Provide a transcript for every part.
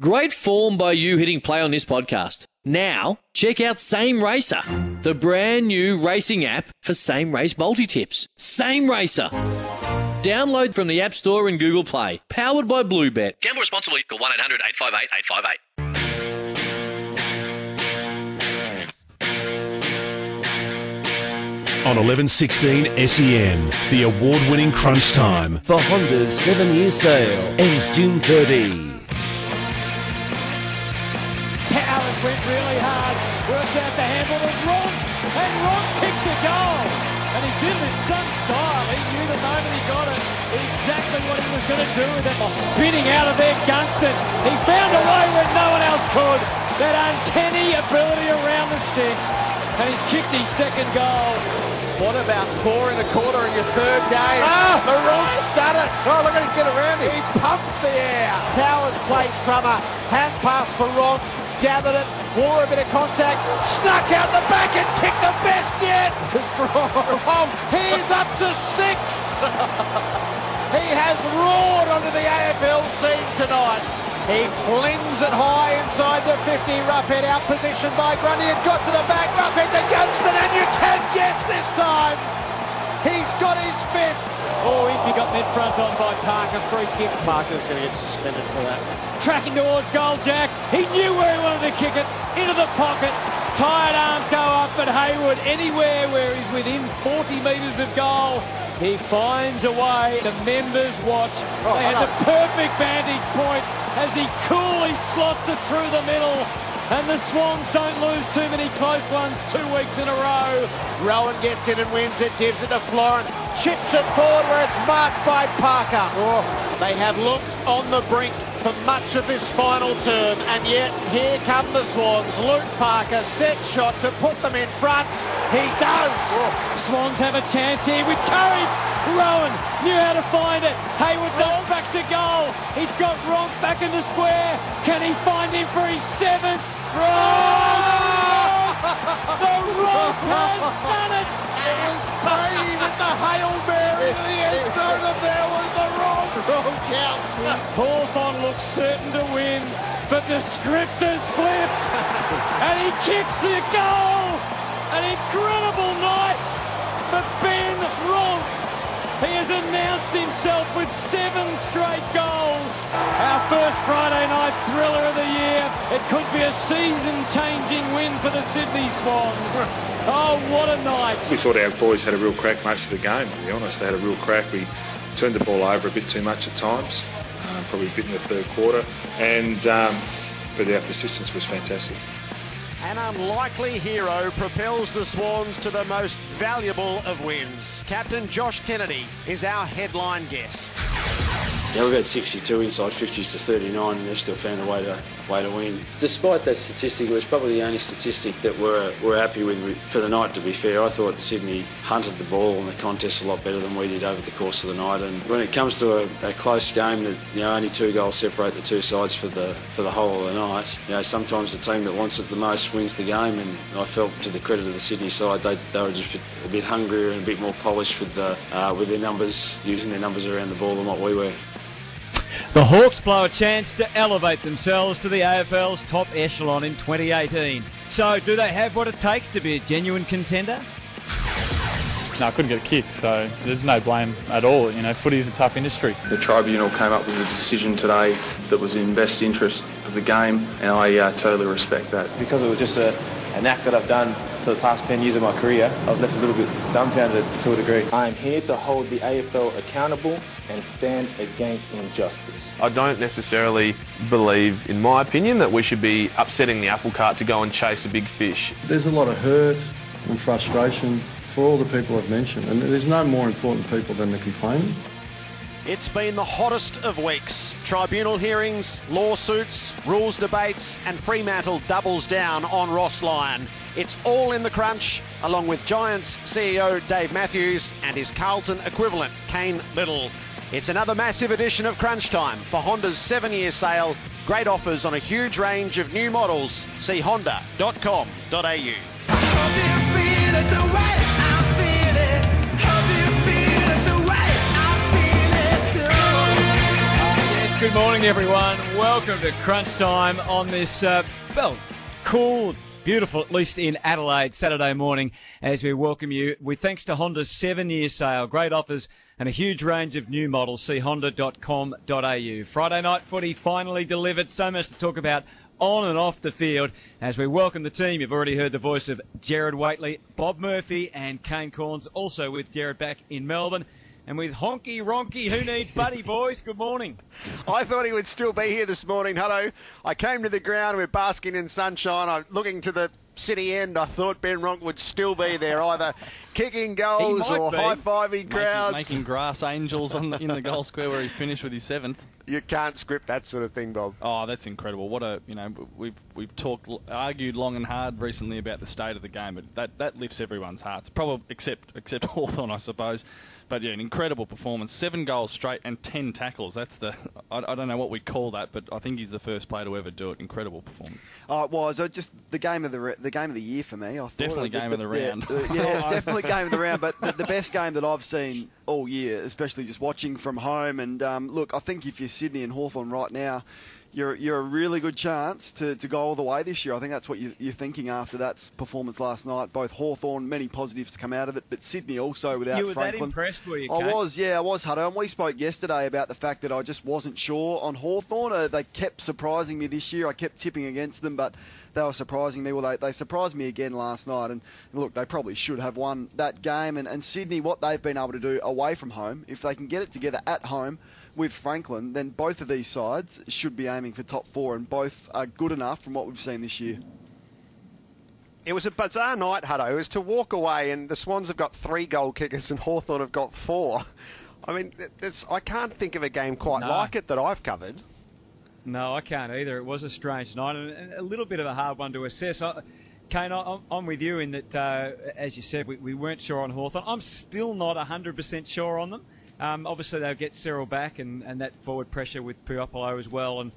Great form by you hitting play on this podcast. Now, check out Same Racer, the brand new racing app for same race multi tips. Same Racer. Download from the App Store and Google Play. Powered by Bluebet. Gamble responsibly. Call 1 800 858 858. on 1116 SEN, the award winning crunch time. for Honda's seven year sale ends June 30. Going to do with it. Spinning out of there, Gunston. He found a way where no one else could. That uncanny ability around the sticks. And he's kicked his second goal. What about four and a quarter in your third game? Ah! Maroon's done it. Oh, look at him get around him. He pumps the air. Towers plays from a hand pass for Ron. Gathered it, wore a bit of contact, snuck out the back and kicked the best yet. Ron, he's up to six. he has roared onto the AFL scene tonight. He flings it high inside the 50, Roughead out position by Grundy. It got to the back, Roughead to Gunston, and you can guess this time. He's got his fifth. Oh, Impey got mid front on by Parker. Free kick. Parker's going to get suspended for that. Tracking towards goal, Jack. He knew where he wanted to kick it. Into the pocket. Tired arms go up, but Hayward anywhere where he's within 40 metres of goal. He finds a way. The members watch. They had the perfect vantage point as he coolly slots it through the middle. And the Swans don't lose too many close ones two weeks in a row. Rowan gets in and wins it, gives it to Florent, chips it forward where it's marked by Parker. Oh, they have looked on the brink for much of this final term, and yet here come the Swans. Luke Parker, set shot to put them in front. He does. Swans have a chance here with courage. Rowan knew how to find it. Hayward goes back to goal. He's got Ronke back in the square. Can he find him for his seventh? Ronke! The Ronke has done it! It was brave at the Hail Mary Gronkowski. Hawthorn looks certain to win, but the script has flipped. and he kicks the goal. An incredible night for Ben Ronke. He has announced himself with seven straight goals. Our first Friday night thriller of the year. It could be a season-changing win for the Sydney Swans. Oh, what a night. We thought our boys had a real crack most of the game, to be honest. They had a real crack. We turned the ball over a bit too much at times, uh, probably a bit in the third quarter. And um, but our persistence was fantastic. An unlikely hero propels the Swans to the most valuable of wins. Captain Josh Kennedy is our headline guest. Yeah, we've had 62 inside 50s to 39 and they've still found a way to way to win. Despite that statistic, it was probably the only statistic that we're, we're happy with for the night, to be fair. I thought Sydney hunted the ball in the contest a lot better than we did over the course of the night. And when it comes to a, a close game that you know only two goals separate the two sides for the for the whole of the night, you know sometimes the team that wants it the most wins the game. And I felt to the credit of the Sydney side, they, they were just a bit, hungrier and a bit more polished with the uh, with their numbers, using their numbers around the ball than what we were. The Hawks blow a chance to elevate themselves to the AFL's top echelon in 2018. So, do they have what it takes to be a genuine contender? No, I couldn't get a kick, so there's no blame at all. You know, footy is a tough industry. The tribunal came up with a decision today that was in best interest of the game, and I uh, totally respect that. Because it was just a, an act that I've done for the past 10 years of my career, I was left a little bit dumbfounded to a degree. I am here to hold the AFL accountable and stand against injustice. I don't necessarily believe, in my opinion, that we should be upsetting the apple cart to go and chase a big fish. There's a lot of hurt and frustration for all the people I've mentioned, and there's no more important people than the complainant. It's been the hottest of weeks. Tribunal hearings, lawsuits, rules debates, and Fremantle doubles down on Ross Lyon. It's all in the crunch, along with Giants CEO Dave Matthews and his Carlton equivalent, Cain Liddle. It's another massive edition of Crunch Time for Honda's seven year sale. Great offers on a huge range of new models. See honda.com.au. good morning, everyone. Welcome to Crunch Time on this, uh, well, cool, beautiful, at least in Adelaide, Saturday morning, as we welcome you with thanks to Honda's seven year sale. Great offers and a huge range of new models. See honda.com.au. Friday night footy finally delivered. So much to talk about on and off the field as we welcome the team. You've already heard the voice of Gerard Whateley, Bob Murphy, and Kane Cornes, also with Gerard back in Melbourne. And with Honky Ronky, who needs Buddy, boys? Good morning. I thought he would still be here this morning. Hello. I came to the ground. We're basking in sunshine. I'm looking to the city end. I thought Ben Ronke would still be there, either kicking goals or high fiving crowds. Making, making grass angels on the, in the goal square where he finished with his seventh. You can't script that sort of thing, Bob. Oh, that's incredible. What a you know we've we've talked argued long and hard recently about the state of the game, but that that lifts everyone's hearts. Probably except except Hawthorn, I suppose. But yeah, an incredible performance. Seven goals straight and ten tackles. That's the I, I don't know what we call that, but I think he's the first player to ever do it. Incredible performance. Oh, it was. just the game of the re- the game of the year for me. I thought definitely game the, of the round. Yeah, yeah definitely game of the round. But the, the, best game that I've seen all year, especially just watching from home. And um, look, I think if you're Sydney and Hawthorn right now, you're you're a really good chance to, to go all the way this year. I think that's what you, are thinking after that performance last night. Both Hawthorn, many positives to come out of it, but Sydney also without you were Franklin. that impressed, were you? I Kate? was, yeah, I was, Hutto. And we spoke yesterday about the fact that I just wasn't sure on Hawthorn. Uh, they kept surprising me this year. I kept tipping against them, but they were surprising me. Well, they, they surprised me again last night. And look, they probably should have won that game. And, and Sydney, what they've been able to do away from home, if they can get it together at home with Franklin, then both of these sides should be aiming for top four, and both are good enough from what we've seen this year. It was a bizarre night, Hutto. It was to walk away, and the Swans have got three goal kickers, and Hawthorn have got four. I mean, I can't think of a game quite no. like it that I've covered. No, I can't either. It was a strange night and a little bit of a hard one to assess. I, Kane, I'm with you in that, uh, as you said, we, we, weren't sure on Hawthorn. I'm still not 100% sure on them. Um, obviously, they'll get Cyril back and, and that forward pressure with Puopolo as well. And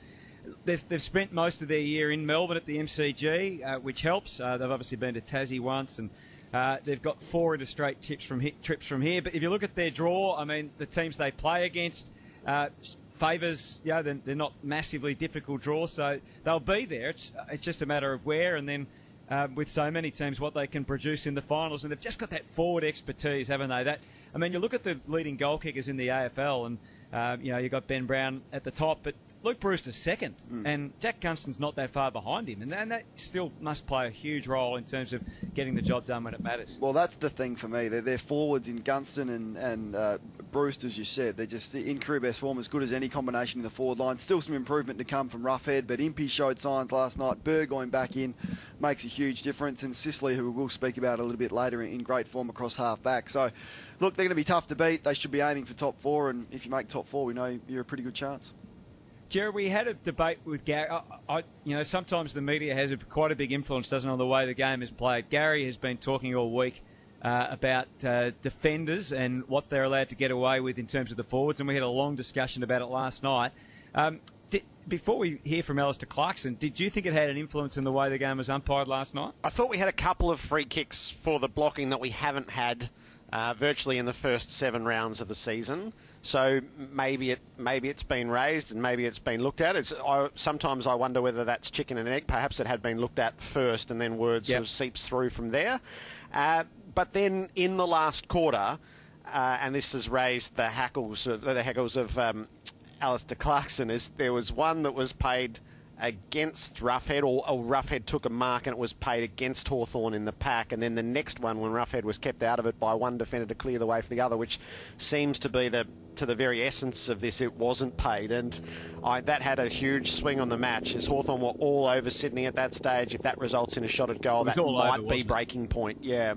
they've, they've spent most of their year in Melbourne at the MCG, uh, which helps. Uh, they've obviously been to Tassie once and uh, they've got four interstate trips from, he- trips from here. But if you look at their draw, I mean, the teams they play against uh, favours, know, they're, they're, not massively difficult draws, so they'll be there. It's, it's just a matter of where and then. Um, with so many teams, what they can produce in the finals, and they've just got that forward expertise, haven't they? That I mean, you look at the leading goal kickers in the AFL, and um, you know you got Ben Brown at the top, but Luke Breust's second, mm. and Jack Gunston's not that far behind him, and, and that still must play a huge role in terms of getting the job done when it matters. Well, that's the thing for me. They're, they're forwards in Gunston and, and uh, Breust, as you said. They're just in career best form, as good as any combination in the forward line. Still some improvement to come from Roughead, but Impey showed signs last night. Burgoyne back in makes a huge difference, and Sicily, who we'll speak about a little bit later, in, in great form across half back. So, look, they're going to be tough to beat. They should be aiming for top four, and if you make top four, we know you're a pretty good chance. Gerard, we had a debate with Gary. I, I, you know, sometimes the media has a, quite a big influence, doesn't it, on the way the game is played. Gary has been talking all week uh, about uh, defenders and what they're allowed to get away with in terms of the forwards, and we had a long discussion about it last night. Um, did, before we hear from Alastair Clarkson, did you think it had an influence in the way the game was umpired last night? I thought we had a couple of free kicks for the blocking that we haven't had uh, virtually in the first seven rounds of the season. So maybe it maybe it's been raised and maybe it's been looked at. It's I, sometimes I wonder whether that's chicken and egg. Perhaps it had been looked at first and then word yep. sort of seeps through from there. Uh, but then in the last quarter, uh, and this has raised the hackles of, the hackles of um, Alastair Clarkson, is there was one that was paid against Roughead, or, or Roughead took a mark and it was paid against Hawthorn in the pack, and then the next one when Roughead was kept out of it by one defender to clear the way for the other, which seems to be the to the very essence of this, it wasn't paid, and I, that had a huge swing on the match. As Hawthorn were all over Sydney at that stage, if that results in a shot at goal, that might over, be breaking point. Yeah.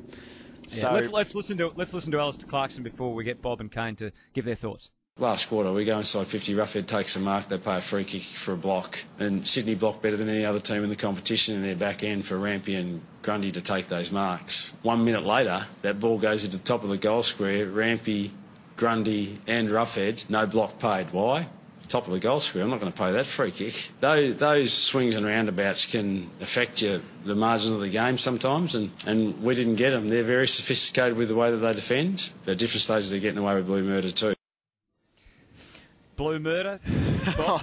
yeah. So let's, let's listen to let's listen to Alastair Clarkson before we get Bob and Kane to give their thoughts. Last quarter, we go inside 50, Roughead takes a mark, they pay a free kick for a block. And Sydney block better than any other team in the competition in their back end for Rampe and Grundy to take those marks. One minute later, that ball goes into the top of the goal square. Rampe, Grundy and Roughead, no block paid. Why? Top of the goal square. I'm not going to pay that free kick. Those, those swings and roundabouts can affect you, the margins of the game sometimes, and, and we didn't get them. They're very sophisticated with the way that they defend. At different stages, they're getting away with blue murder too. Blue murder.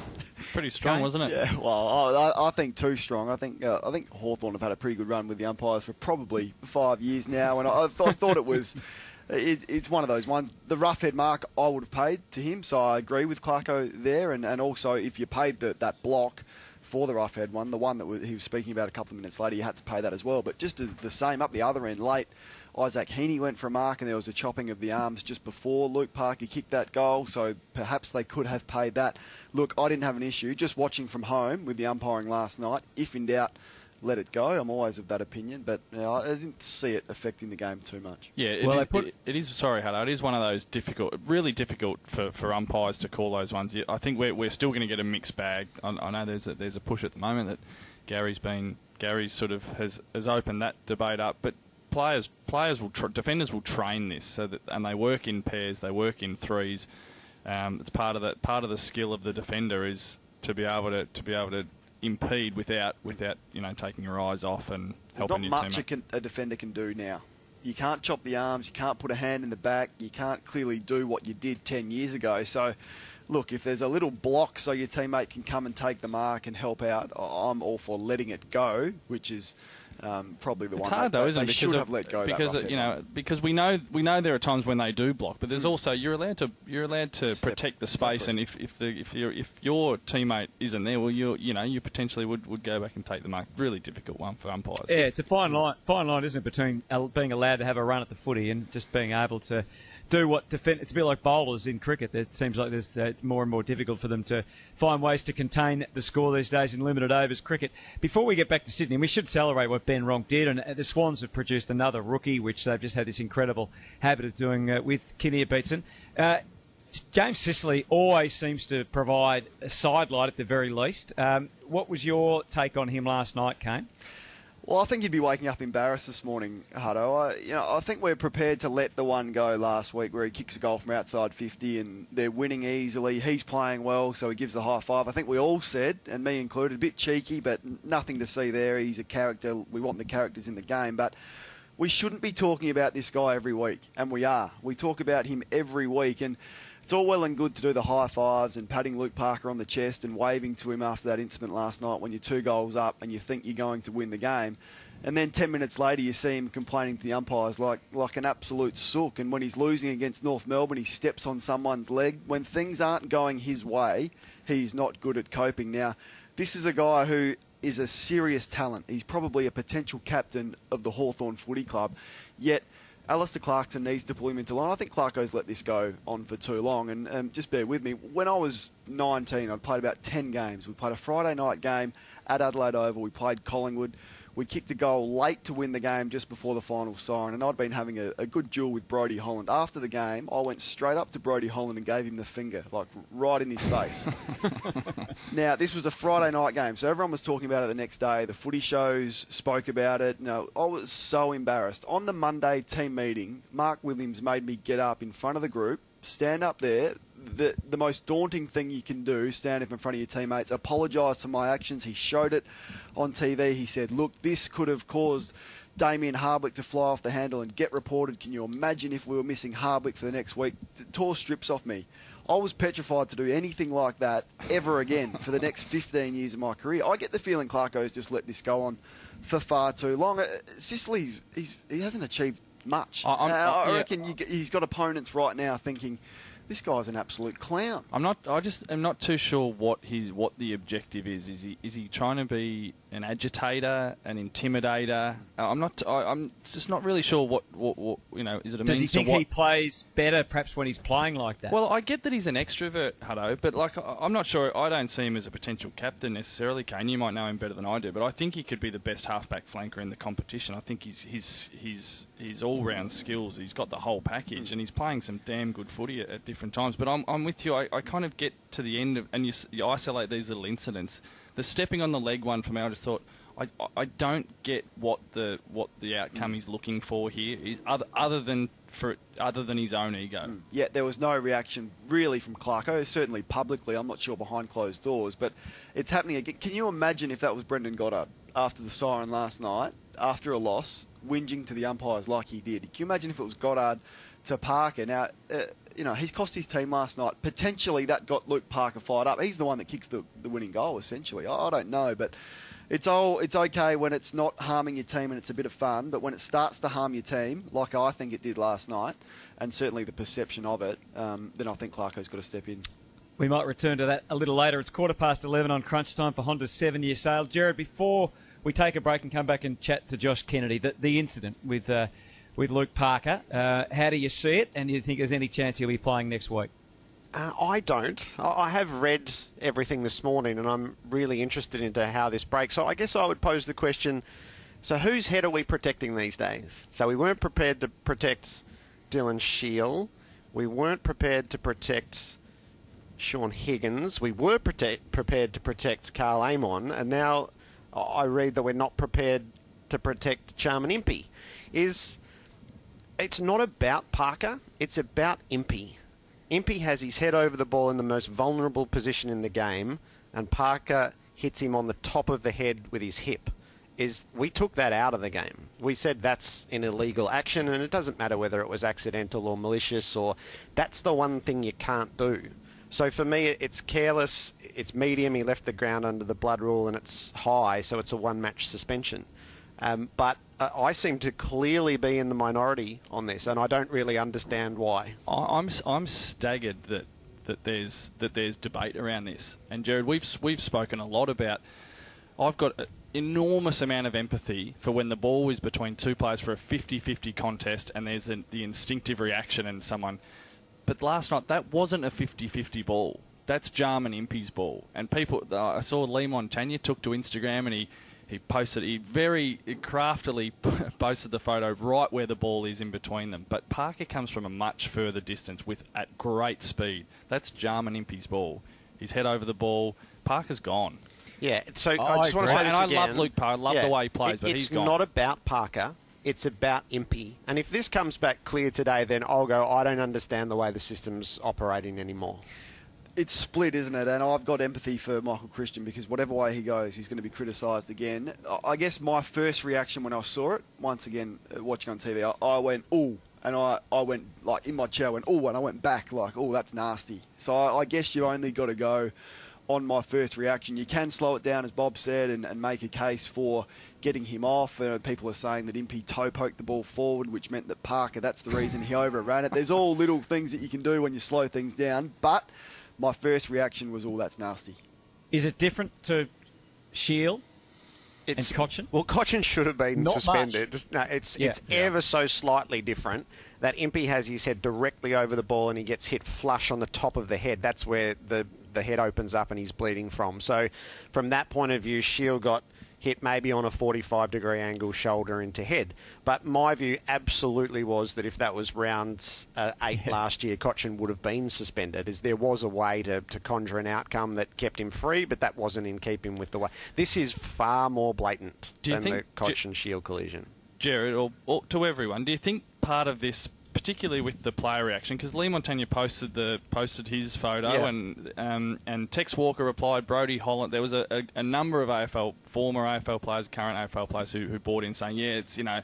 Pretty strong, wasn't it? Yeah, well, I, I think too strong. I think uh, I think Hawthorn have had a pretty good run with the umpires for probably five years now, and I, I, th- I thought it was. It, it's one of those ones. The Roughead mark I would have paid to him, so I agree with Clarko there. And, and also, if you paid the, that block for the Roughead one, the one that he was speaking about a couple of minutes later, you had to pay that as well. But just as the same up the other end, late, Isaac Heaney went for a mark, and there was a chopping of the arms just before Luke Parker kicked that goal, so perhaps they could have paid that. Look, I didn't have an issue just watching from home with the umpiring last night. If in doubt, let it go. I'm always of that opinion, but you know, I didn't see it affecting the game too much. Yeah, it, well, is, put... it, it is. Sorry, Hutto. It is one of those difficult, really difficult for, for umpires to call those ones. I think we're, we're still going to get a mixed bag. I, I know there's a, there's a push at the moment that Gary's been Gary's sort of has has opened that debate up, but players players will tra- defenders will train this so that and they work in pairs, they work in threes. Um, it's part of the part of the skill of the defender is to be able to to be able to impede without without you know taking your eyes off and There's helping not your much teammate. a, can, a defender can do now. You can't chop the arms, you can't put a hand in the back, you can't clearly do what you did 10 years ago. So, look, if there's a little block so your teammate can come and take the mark and help out, I'm all for letting it go, which is um, probably the It's one hard that though, isn't it? should Because have let go. because that you know because we know we know there are times when they do block, but there's also you're allowed to you're allowed to protect the space, and if if the if your if your teammate isn't there, well you you know you potentially would, would go back and take the mark. Really difficult one for umpires. Yeah, it's a fine line, fine line, isn't it, between being allowed to have a run at the footy and just being able to do what defend. It's a bit like bowlers in cricket. It seems like there's uh, it's more and more difficult for them to find ways to contain the score these days in limited overs cricket. Before we get back to Sydney, we should celebrate what Ben Ronke did, and uh, the Swans have produced another rookie, which they've just had this incredible habit of doing uh, with Kinnear Beatson. Uh, James Sicily always seems to provide a sidelight at the very least. Um, what was your take on him last night, Kane? Well, I think you'd be waking up embarrassed this morning, Hutto. I, you know, I think we're prepared to let the one go last week where he kicks a goal from outside 50 and they're winning easily. He's playing well, so he gives the high five. I think we all said, and me included, a bit cheeky, but nothing to see there. He's a character. We want the characters in the game, but we shouldn't be talking about this guy every week, and we are. We talk about him every week, and it's all well and good to do the high fives and patting Luke Parker on the chest and waving to him after that incident last night when you're two goals up and you think you're going to win the game. And then 10 minutes later, you see him complaining to the umpires like, like an absolute sook. And when he's losing against North Melbourne, he steps on someone's leg. When things aren't going his way, he's not good at coping. Now, this is a guy who is a serious talent. He's probably a potential captain of the Hawthorn Footy Club. Yet, Alastair Clarkson needs to pull him into line. I think Clarko's let this go on for too long. And um, just bear with me. When I was 19, I'd played about 10 games. We played a Friday night game at Adelaide Oval. We played Collingwood. We kicked a goal late to win the game just before the final siren, and I'd been having a, a good duel with Brodie Holland. After the game, I went straight up to Brodie Holland and gave him the finger, like right in his face. now, this was a Friday night game, so everyone was talking about it the next day. The footy shows spoke about it. No, I was so embarrassed. On the Monday team meeting, Mark Williams made me get up in front of the group, stand up there. The, the most daunting thing you can do, stand up in front of your teammates, apologise for my actions. He showed it on TV. He said, look, this could have caused Damien Hardwick to fly off the handle and get reported. Can you imagine if we were missing Hardwick for the next week? Tore strips off me. I was petrified to do anything like that ever again for the next 15 years of my career. I get the feeling Clarko's just let this go on for far too long. Uh, Sicily's he hasn't achieved much. I- Uh, I- I yeah. reckon you, he's got opponents right now thinking this guy's an absolute clown. I'm not. I just am not too sure what his what the objective is. Is he is he trying to be an agitator, an intimidator? Uh, I'm not. I, I'm just not really sure what, what, what you know. Is it a Does he think he plays better perhaps when he's playing like that? Well, I get that he's an extrovert, Hutto, but like I- I'm not sure. I don't see him as a potential captain necessarily. Kane, you might know him better than I do, but I think he could be the best halfback flanker in the competition. I think he's his his his all-round skills. He's got the whole package, and he's playing some damn good footy at, at different different times. But I'm, I'm with you. I, I kind of get to the end of, and you, you isolate these little incidents. The stepping on the leg one for me, I just thought. I, I don't get what the what the outcome he's looking for here is other other than for other than his own ego. Yeah, there was no reaction really from Clarko, certainly publicly. I'm not sure behind closed doors, but it's happening again. Can you imagine if that was Brendan Goddard after the siren last night, after a loss, whinging to the umpires like he did? Can you imagine if it was Goddard to Parker? Now, uh, you know, he's cost his team last night. Potentially that got Luke Parker fired up. He's the one that kicks the, the winning goal, essentially. I, I don't know, but it's all it's okay when it's not harming your team and it's a bit of fun, but when it starts to harm your team, like I think it did last night, and certainly the perception of it, um, then I think Clarko's got to step in. We might return to that a little later. It's quarter past 11 on crunch time for Honda's seven year sale. Gerard, before we take a break and come back and chat to Josh Kennedy, the, the incident with, uh, with Luke Parker, uh, how do you see it? And do you think there's any chance he'll be playing next week? Uh, I don't. I have read everything this morning, and I'm really interested into how this breaks. So I guess I would pose the question: So whose head are we protecting these days? So we weren't prepared to protect Dylan Shiel. We weren't prepared to protect Shaun Higgins. We were protect, prepared to protect Karl Amon, and now I read that we're not prepared to protect Jarman Impey. Is it's not about Parker. It's about Impey. Impey has his head over the ball in the most vulnerable position in the game, and Parker hits him on the top of the head with his hip. Is we took that out of the game. We said that's an illegal action, and it doesn't matter whether it was accidental or malicious, or that's the one thing you can't do. So for me, it's careless, it's medium. He left the ground under the blood rule, and it's high, so it's a one-match suspension. Um, but uh, I seem to clearly be in the minority on this, and I don't really understand why. I'm I'm staggered that that there's that there's debate around this. And Gerard, we've we've spoken a lot about. I've got an enormous amount of empathy for when the ball is between two players for a 50-50 contest, and there's an, the instinctive reaction in someone. But last night that wasn't a 50-50 ball. That's Jarman Impey's ball. And people, I saw Leigh Montagna took to Instagram and he he posted, he very craftily posted the photo right where the ball is in between them. But Parker comes from a much further distance with at great speed. That's Jarman Impey's ball. His head over the ball. Parker's gone. Yeah, so Oh, I just I want to say this And I love Luke Parker, love the way he plays, It- but he's gone. It's not about Parker. It's about Impey. And if this comes back clear today, then I'll go. I don't understand the way the system's operating anymore. It's split, isn't it? And I've got empathy for Michael Christian because whatever way he goes, he's going to be criticised again. I- guess my first reaction when I saw it, once again uh, watching on TV, I, I went ooh, and I, I went like in my chair, I went ooh, and I went back like oh that's nasty. So I, I guess you only got to go on my first reaction. You can slow it down, as Bob said, and, and make a case for getting him off. Uh, people are saying that Impey toe poked the ball forward, which meant that Parker, that's the reason he overran it. There's all little things that you can do when you slow things down, but my first reaction was, oh, that's nasty. Is it different to Shiel and It's- Cotchin? Well, Cotchin should have been Not suspended. much. No, it's Yeah. it's ever so slightly different. That Impey has his head directly over the ball and he gets hit flush on the top of the head. That's where the the head opens up and he's bleeding from. So, from that point of view, Shiel got hit maybe on a 45 degree angle shoulder into head. But my view absolutely was that if that was round uh, eight last year, Cotchin would have been suspended, as there was a way to, to conjure an outcome that kept him free, but that wasn't in keeping with the way. This is far more blatant than think- the Cotchin Shiel collision. Gerard, or, or to everyone, do you think part of this, particularly with the player reaction, because Leigh Montagna posted the posted his photo, Yeah. and um, and Tex Walker replied, Brodie Holland. There was a, a, a number of AFL former AFL players, current AFL players who, who bought in saying, yeah, it's you know,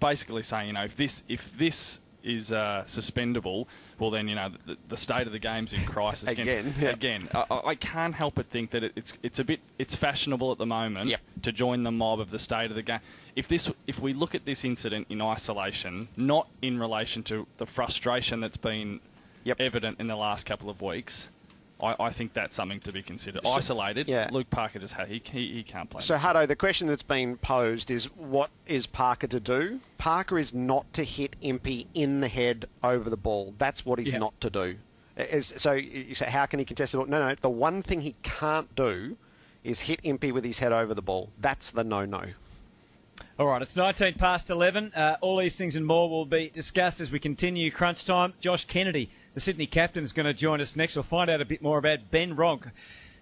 basically saying, you know, if this if this is uh, suspendable, well then you know the, the state of the game's in crisis Again, yeah. Again, I, I- can't help but think that it, it's it's a bit it's fashionable at the moment to join the mob of the state of the game. If this if we look at this incident in isolation, not in relation to the frustration that's been evident in the last couple of weeks. I, I think that's something to be considered. So- Isolated, yeah. Luke Parker just had he, he, he can't play. So, Hutto, the question that's been posed is what is Parker to do? Parker is not to hit Impey in the head over the ball. That's what he's Yeah. not to do. Is, so, you say, how can he contest the ball? No, no. The one thing he can't do is hit Impey with his head over the ball. That's the no no. All right, it's 19 past 11. Uh, all these things and more will be discussed as we continue crunch time. Josh Kennedy, the Sydney captain, is going to join us next. We'll find out a bit more about Ben Ronk.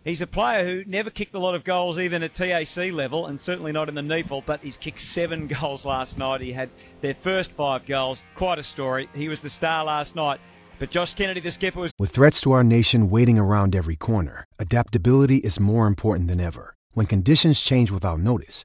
He's a player who never kicked a lot of goals, even at TAC level, and certainly not in the NEAFL, but he's kicked seven goals last night. He had their first five goals. Quite a story. He was the star last night. But Josh Kennedy, the skipper, was. With threats to our nation waiting around every corner, adaptability is more important than ever. When conditions change without notice,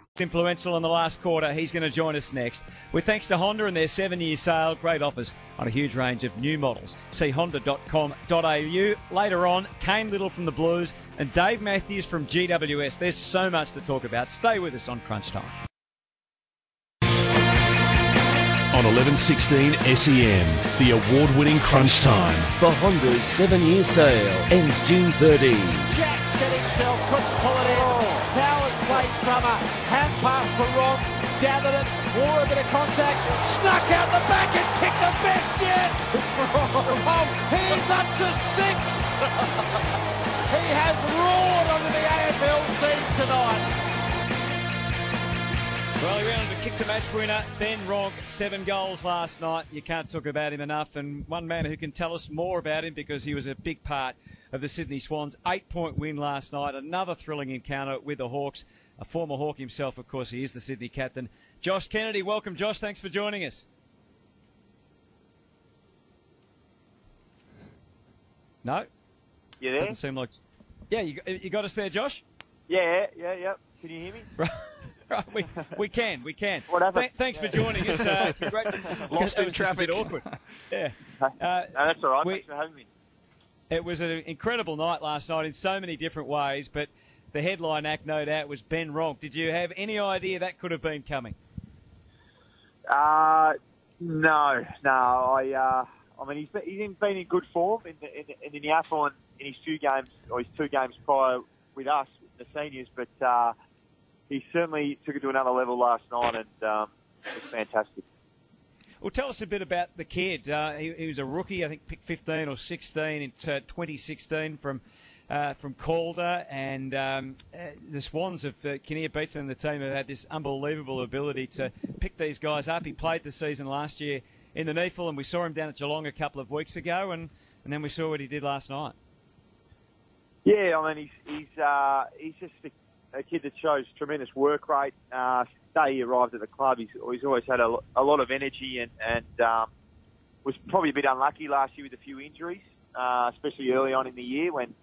influential in the last quarter. He's going to join us next. With thanks to Honda and their seven year sale, great offers on a huge range of new models. See honda.com.au. Later on, Cain Liddle from the Blues and Dave Matthews from GWS. There's so much to talk about. Stay with us on Crunch Time. On 1116 SEN, the award winning Crunch Time. For Honda's seven year sale ends June 30. Gathered it, wore a bit of contact, snuck out the back and kicked the best yet. Ron, he's up to six. he has roared onto the AFL scene tonight. Well, he went on to kick the match winner, Ben Ronke, seven goals last night. You can't talk about him enough. And one man who can tell us more about him because he was a big part of the Sydney Swans' eight point win last night. Another thrilling encounter with the Hawks. A former Hawk himself, of course, he is the Sydney captain. Josh Kennedy, welcome, Josh. Thanks for joining us. No? You there? Doesn't seem like. Yeah, you, you got us there, Josh? Yeah, yeah, yeah. Can you hear me? Right. Right, we, we can, we can. What happened? Th- thanks for joining us. Uh, great, Lost in was just traffic. A bit awkward. Yeah. Uh, no, that's all right. we- Thanks for having me. It was an incredible night last night in so many different ways, but the headline act, no doubt, was Ben Ronke. Did you have any idea that could have been coming? Uh, no, no. I, uh, I mean, he's been, he's been in good form in the, in, the- in the in his two games or his two games prior with us, the seniors, but uh, he certainly took it to another level last night, and um, it was fantastic. Well, tell us a bit about the kid. Uh, he, he was a rookie, I think, picked 15 or 16 in uh, 2016 from uh, from Calder, and um, uh, the Swans of uh, Kinnear Beatson and the team have had this unbelievable ability to pick these guys up. He played the season last year in the NEAFL, and we saw him down at Geelong a couple of weeks ago, and, and then we saw what he did last night. Yeah, I mean, he's he's uh, he's just a, a kid that shows tremendous work rate. Uh, day he arrived at the club, he's, he's always had a, a lot of energy and and um, was probably a bit unlucky last year with a few injuries, uh, especially early on in the year when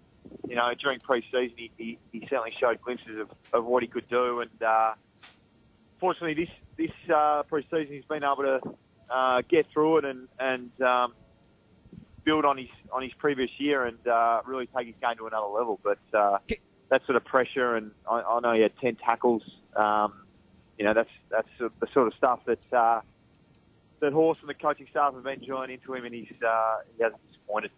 you know during pre-season he, he, he certainly showed glimpses of, of what he could do. And uh, fortunately, this this uh, pre-season he's been able to uh, get through it and and um, build on his on his previous year and uh, really take his game to another level. But uh, that sort of pressure, and I, I know he had ten tackles. Um, you know, that's that's the sort of stuff that uh, that Horse and the coaching staff have been joining into him, and he's uh, he hasn't disappointed.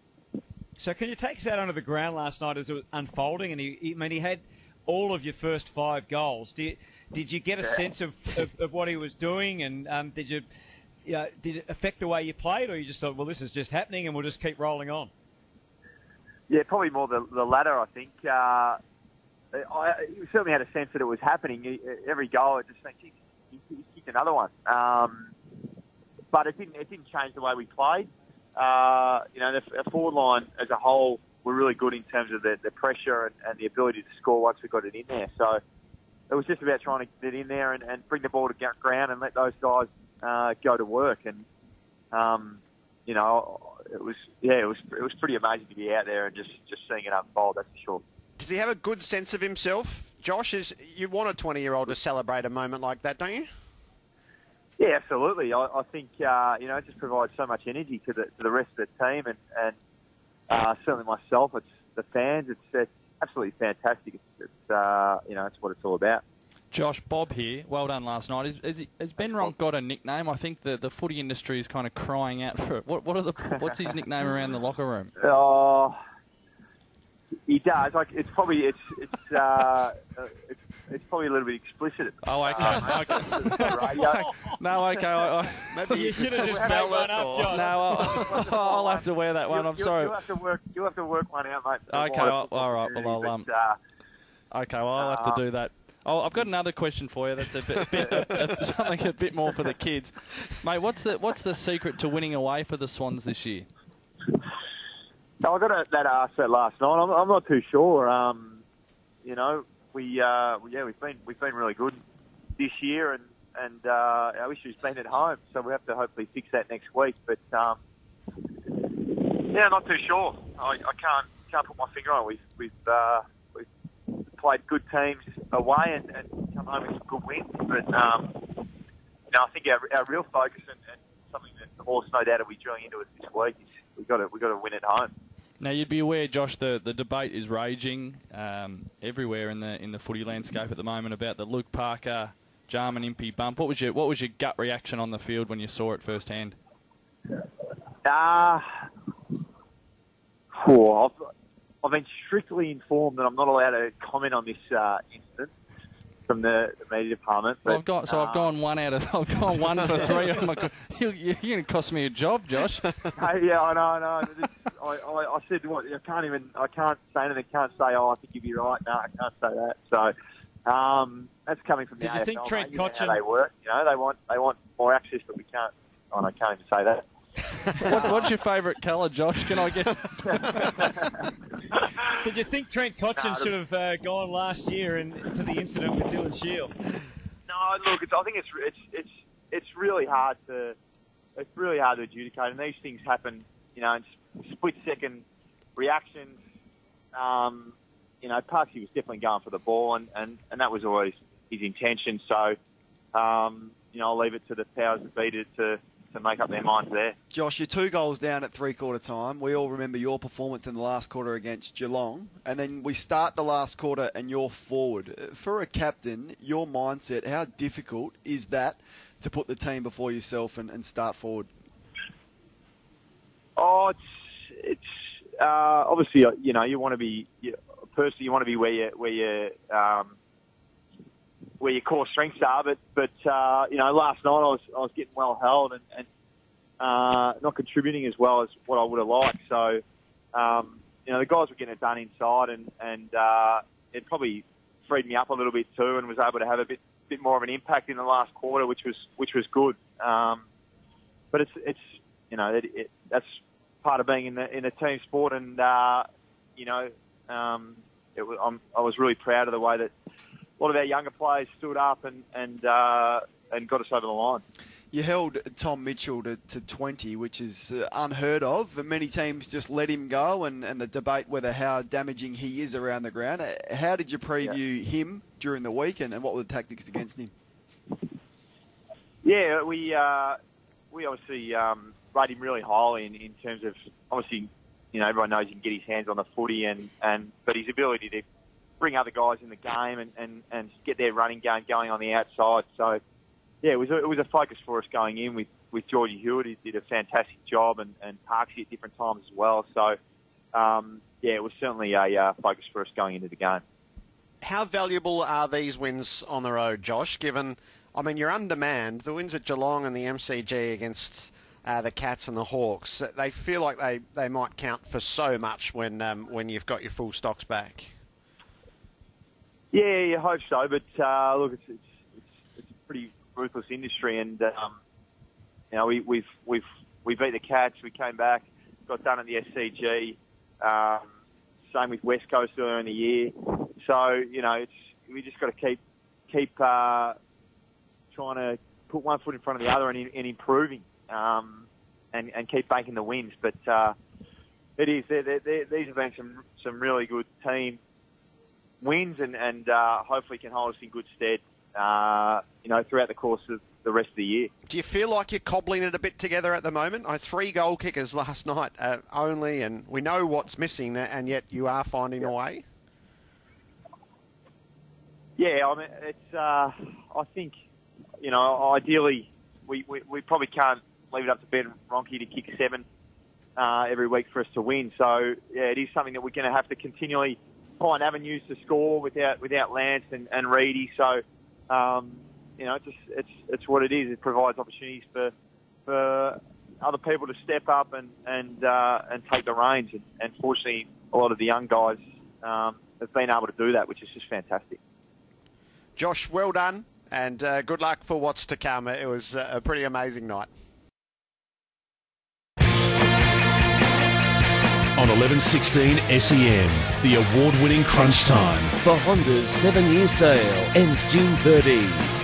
So, can you take us out onto the ground last night as it was unfolding? And he, I mean, he had all of your first five goals. Did you, did you get a sense of, of, of what he was doing, and um, did you? Yeah, did it affect the way you played, or you just thought, well, this is just happening, and we'll just keep rolling on? Yeah, probably more the, the latter, I think. Uh, I you certainly had a sense that it was happening. He- Every goal, it just think, he, he kicked another one. Um, but it didn't. It didn't change the way we played. Uh, you know, the, the forward line as a whole were really good in terms of the, the pressure and, and the ability to score once we got it in there. So it was just about trying to get in there and, and bring the ball to ground and let those guys uh, go to work. And um, you know, it was yeah, it was it was pretty amazing to be out there and just just seeing it unfold. That's for sure. Does he have a good sense of himself, Josh? Is you want a 20-year-old to celebrate a moment like that, don't you? Yeah, absolutely. I, I think uh, you know it just provides so much energy to the to the rest of the team and and uh, certainly myself. It's the fans. It's, it's absolutely fantastic. It's, it's uh, you know it's what it's all about. Josh, Bob here. Well done last night. Is, is, has Ben Ronke got a nickname? I think the, the footy industry is kind of crying out for it. What, what are the what's his nickname around the locker room? Oh, he does. Like it's probably it's it's uh, uh, it's, it's probably a little bit explicit. Oh, okay. Um, okay. no, okay. I, I, Maybe you should have just made one up, Josh. No, I'll, I'll have to wear that one. You- I'm you- sorry. You'll have to work. You'll have to work one out, mate. for Okay, I'll- all right. Well, I'll um. but, uh, Okay, well, I'll have to uh, do that. Oh, I've got another question for you. That's a bit, bit a, a, something a bit more for the kids, mate. What's the what's the secret to winning away for the Swans this year? No, I got a, that asked that last night. I'm, I'm not too sure. Um, you know, we uh, yeah, we've been we've been really good this year, and and uh, our issue's been at home, so we have to hopefully fix that next week. But um, yeah, not too sure. I, I can't can't put my finger on it. We've we've uh, we've played good teams away and, and come home with some good wins, but um, you know, I think our, our real focus and, and something that the horse no doubt will be drilling into us this week is we've got to we've got to win at home. Now you'd be aware, Josh, the, the debate is raging um, everywhere in the in the footy landscape at the moment about the Luke Parker Jarman Impey bump. What was your what was your gut reaction on the field when you saw it firsthand? Uh, oh, I've, I've been strictly informed that I'm not allowed to comment on this uh, from the, the media department. But, Well, I've got so uh, I've gone one out of I've gone one out of three. Oh my God. You, you're going to cost me a job, Josh. Hey, yeah, I know, I know. This- I, I, I said, what, I can't even, I can't say anything. Can't say, oh, I think you'd be right. No, I can't say that. So, um, that's coming from the Did you think Trent mate. You know Cotchin- they work? You know, they want, they want more access, but we can't. Oh, no, I can't even say that. What, what's your favourite colour, Josh? Can I get? Did you think Trent Cotchin should have uh, gone last year and for the incident with Dylan Shiel? No, look, it's, I think it's it's it's it's really hard to it's really hard to adjudicate, and these things happen, you know, in split second reactions. Um, you know, Parksy was definitely going for the ball, and, and, and that was always his intention. So, um, you know, I'll leave it to the powers that be to, to, to make up their minds there. Josh, you're two goals down at three quarter time. We all remember your performance in the last quarter against Geelong. And then we start the last quarter and you're forward. For a captain, your mindset, how difficult is that to put the team before yourself and, and start forward? Oh, it's it's uh, obviously uh, you know you want to be you, personally you want to be where you where you um, where your core strengths are, but but uh, you know last night I was I was getting well held and, and uh, not contributing as well as what I would have liked. So um, you know the guys were getting it done inside, and and uh, it probably freed me up a little bit too, and was able to have a bit bit more of an impact in the last quarter, which was which was good. Um, but it's it's you know it, it, that's part of being in the in a team sport, and uh, you know um, it was, I'm, I was really proud of the way that lot of our younger players stood up and and uh, and got us over the line. You held Tom Mitchell to, to 20, which is uh, unheard of. Many teams just let him go, and, and the debate whether how damaging he is around the ground. Uh, How did you preview him during the week, and, and what were the tactics against him? Yeah, we uh, we obviously um, rate him really highly in, in terms of obviously, you know, everyone knows he can get his hands on the footy, and, and but his ability to bring other guys in the game and, and, and get their running game going on the outside. So, yeah, it was a, it was a focus for us going in with with Georgie Hewett. He did a fantastic job, and and Parksy at different times as well. So, um, yeah, it was certainly a uh, focus for us going into the game. How valuable are these wins on the road, Josh? Given, I mean, you're undermanned. The wins at Geelong and the MCG against uh, the Cats and the Hawks, they feel like they, they might count for so much when um, when you've got your full stocks back. Yeah, you hope so, but uh, look, it's, it's it's it's a pretty ruthless industry, and um, you know we, we've we've we beat the Cats, we came back, got done at the SCG. Um, same with West Coast earlier in the year. So you know, it's we just got to keep keep uh, trying to put one foot in front of the other and, and improving, um, and and keep banking the wins. But uh, it is they're, they're, they're, these have been some some really good team wins, and and uh, hopefully can hold us in good stead. Uh, you know, throughout the course of the rest of the year. Do you feel like you're cobbling it a bit together at the moment? I three goal kickers last night uh, only, and we know what's missing, and yet you are finding a way. Yeah, I mean, it's. Uh, I think, you know, ideally, we, we, we probably can't leave it up to Ben Ronke to kick seven uh, every week for us to win. So yeah, it is something that we're going to have to continually find avenues to score without without Lance and, and Reedy. So um, you know, it's just, it's it's what it is. It provides opportunities for for other people to step up and and uh, and take the reins. And, and fortunately, a lot of the young guys um, have been able to do that, which is just fantastic. Josh, well done, and uh, good luck for what's to come. It was a pretty amazing night. 1116 SEN, the award winning Crunch Time. For Honda's seven year sale ends June 30.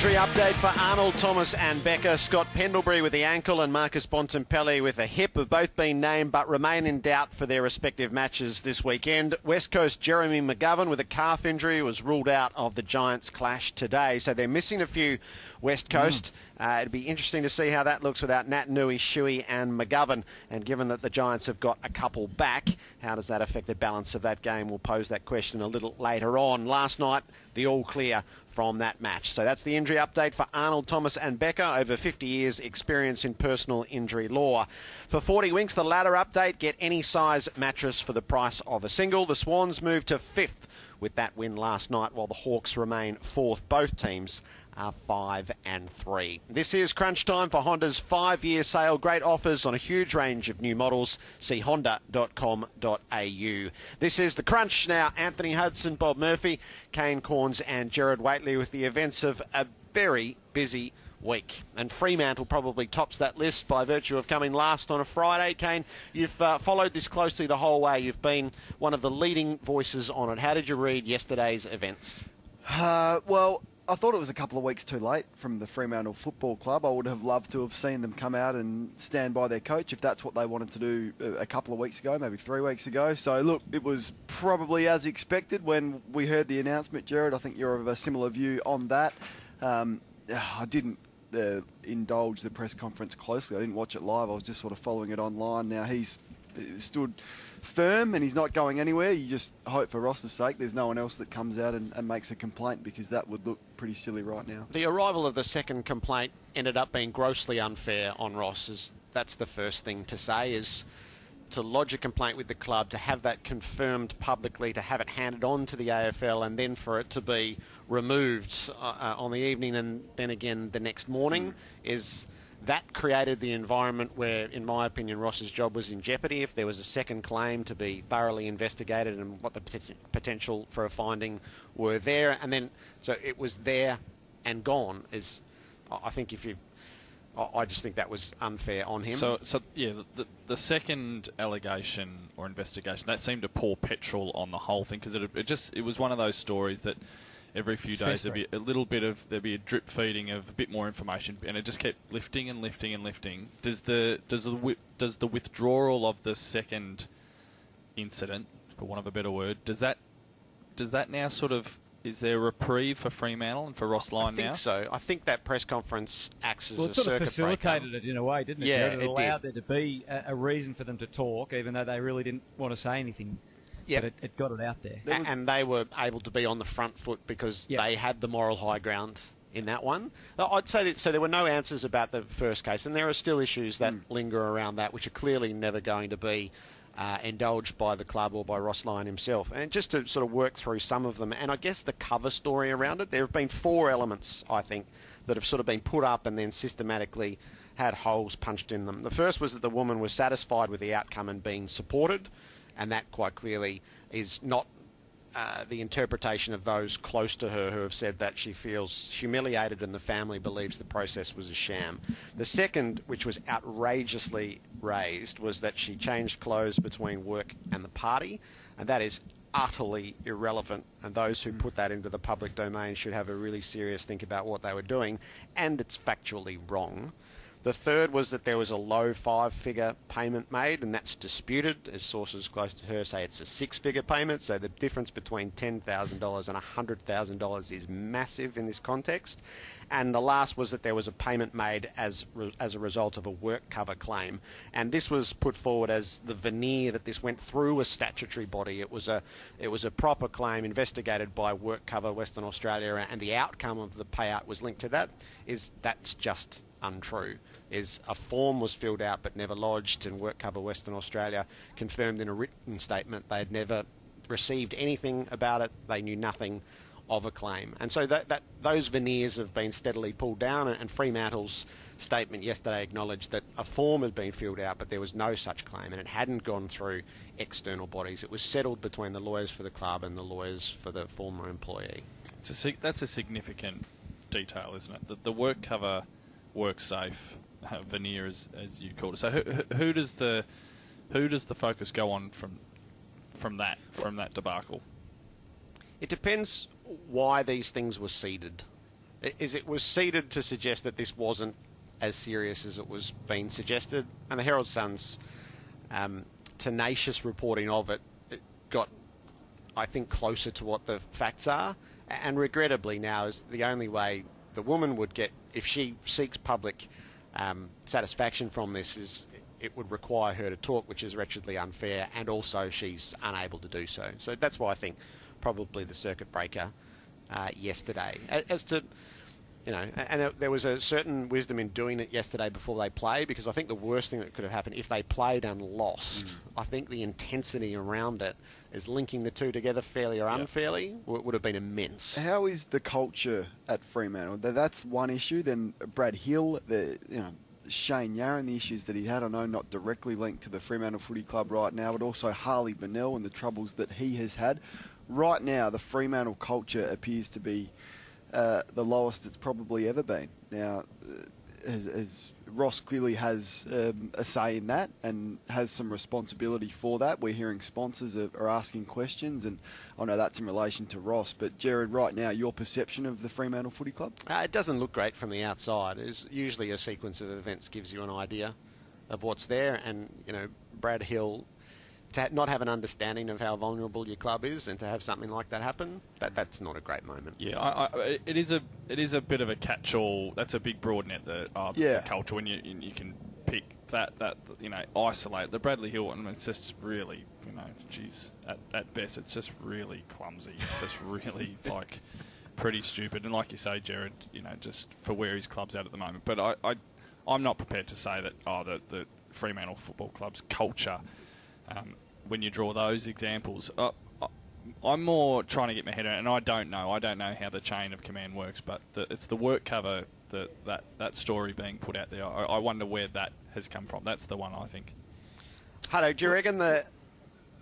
Injury update for Arnold Thomas and Becker. Scott Pendlebury with the ankle and Marcus Bontempelli with the hip have both been named but remain in doubt for their respective matches this weekend. West Coast Jeremy McGovern with a calf injury was ruled out of the Giants clash today, so they're missing a few West Coast. Mm. Uh, it'd be interesting to see how that looks without Naitanui, Shuey, and McGovern. And given that the Giants have got a couple back, how does that affect the balance of that game? We'll pose that question a little later on. Last night, the all clear from that match. So that's the injury update for Arnold Thomas and Becker, over 50 years experience in personal injury law. For 40 winks, the ladder update, get any size mattress for the price of a single. The Swans move to fifth with that win last night, while the Hawks remain fourth. Both teams are five and three. This is crunch time for Honda's five-year sale. Great offers on a huge range of new models. See honda.com.au. This is the crunch now. Anthony Hudson, Bob Murphy, Kane Cornes, and Gerard Whateley with the events of a very busy week. And Fremantle probably tops that list by virtue of coming last on a Friday. Kane, you've uh, followed this closely the whole way. You've been one of the leading voices on it. How did you read yesterday's events? Uh, well, I thought it was a couple of weeks too late from the Fremantle Football Club. I would have loved to have seen them come out and stand by their coach if that's what they wanted to do a couple of weeks ago, maybe three weeks ago. So, look, it was probably as expected when we heard the announcement, Gerard. I think you're of a similar view on that. Um, I didn't uh, indulge the press conference closely. I didn't watch it live. I was just sort of following it online. Now, he's stood firm and he's not going anywhere. You just hope for Ross's sake there's no one else that comes out and, and, makes a complaint because that would look pretty silly right now. The arrival of the second complaint ended up being grossly unfair on Ross. Is that's the first thing to say is to lodge a complaint with the club, to have that confirmed publicly, to have it handed on to the AFL, and then for it to be removed uh, uh, on the evening and then again the next morning mm. is that created the environment where, in my opinion, Ross's job was in jeopardy. If there was a second claim to be thoroughly investigated and what the potential for a finding were there, and then so it was there and gone. Is I think if you I just think that was unfair on him. So, so yeah, the, the second allegation or investigation that seemed to pour petrol on the whole thing because it, it just it was one of those stories that every few days there'd be a little bit of there'd be a drip feeding of a bit more information, and it just kept lifting and lifting and lifting. Does the does the does the withdrawal of the second incident, for want of a better word, does that does that now sort of is there a reprieve for Fremantle and for Ross Lyon now? I think now? so. I think that press conference acts as well, a it sort of facilitated breaker. it in a way, didn't it? Yeah, it, it allowed did. there to be a, a, reason for them to talk, even though they really didn't want to say anything Yep. but it, it, got it out there. A- and they were able to be on the front foot because Yep. they had the moral high ground in that one. Uh, I'd say that, so. There were no answers about the first case, and there are still issues that linger around that, which are clearly never going to be. Uh, indulged by the club or by Ross Lyon himself. And just to sort of work through some of them, and I guess the cover story around it, there have been four elements, I think, that have sort of been put up and then systematically had holes punched in them. The first was that the woman was satisfied with the outcome and being supported and that quite clearly is not uh, the interpretation of those close to her who have said that she feels humiliated and the family believes the process was a sham. The second, which was outrageously raised, was that she changed clothes between work and the party, and that is utterly irrelevant. And those who put that into the public domain should have a really serious think about what they were doing, and it's factually wrong. The third was that there was a low five-figure payment made, and that's disputed, as sources close to her say it's a six-figure payment. So the difference between $10,000 and $100,000 is massive in this context. And the last was that there was a payment made as re- as a result of a work cover claim, and this was put forward as the veneer that this went through a statutory body. It was a it was a proper claim investigated by Work Cover Western Australia, and the outcome of the payout was linked to that. Is that's just untrue. Is a form was filled out but never lodged, and Work Cover Western Australia confirmed in a written statement they had never received anything about it. They knew nothing of a claim. And so that, that those veneers have been steadily pulled down, and, and Fremantle's statement yesterday acknowledged that a form had been filled out, but there was no such claim, and it hadn't gone through external bodies. It was settled between the lawyers for the club and the lawyers for the former employee. A, that's a significant detail, isn't it? The, the work cover, work safe uh, veneer, as, as you called it. So who, who- does the who does the focus go on from from that from that debacle? It depends why these things were seeded. Is it was seeded to suggest that this wasn't as serious as it was being suggested, and the Herald Sun's um, tenacious reporting of it, it got, I think, closer to what the facts are. And regrettably, now is the only way the woman would get if she seeks public um, satisfaction from this is it would require her to talk, which is wretchedly unfair, and also she's unable to do so. So that's why I think probably the circuit breaker uh, yesterday. As to you know, and it, there was a certain wisdom in doing it yesterday before they play because I think the worst thing that could have happened if they played and lost, mm. I think the intensity around it is linking the two together fairly or unfairly w- would have been immense. How is the culture at Fremantle? That's one issue. Then Brad Hill, the you know Shane Yarran, the issues that he had. I know not directly linked to the Fremantle Footy Club right now, but also Harley Bennell and the troubles that he has had. Right now, the Fremantle culture appears to be uh, the lowest it's probably ever been. Now, uh, as, as Ross clearly has um, a say in that and has some responsibility for that. We're hearing sponsors are, are asking questions, and I know that's in relation to Ross. But Gerard, right now, your perception of the Fremantle Footy Club? Uh, it doesn't look great from the outside. It's usually a sequence of events gives you an idea of what's there, and you know Brad Hill to ha- not have an understanding of how vulnerable your club is, and to have something like that happen, that that's not a great moment. Yeah, I, I, it is a it is a bit of a catch-all. That's a big broad net. The, uh, the culture when you you can pick that that you know isolate the Bradley Hill one. It's just really you know, geez, at, at best it's just really clumsy. It's just really like pretty stupid. And like you say, Gerard, you know, just for where his club's at at the moment. But I, I I'm not prepared to say that oh the the Fremantle Football Club's culture. Um, when you draw those examples, uh, I- I'm more trying to get my head around, and I don't know. I don't know how the chain of command works, but the, it's the work cover that that that story being put out there. I, I wonder where that has come from. That's the one I think. Hello, do you reckon the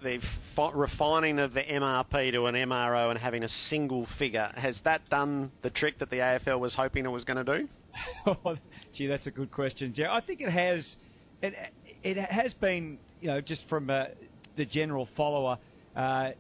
the fi- refining of the MRP to an MRO and having a single figure has that done the trick that the AFL was hoping it was going to do? Oh, Gee, that's a good question, Jerry. I think it has. It, it has been, you know, just from uh, the general follower. Uh,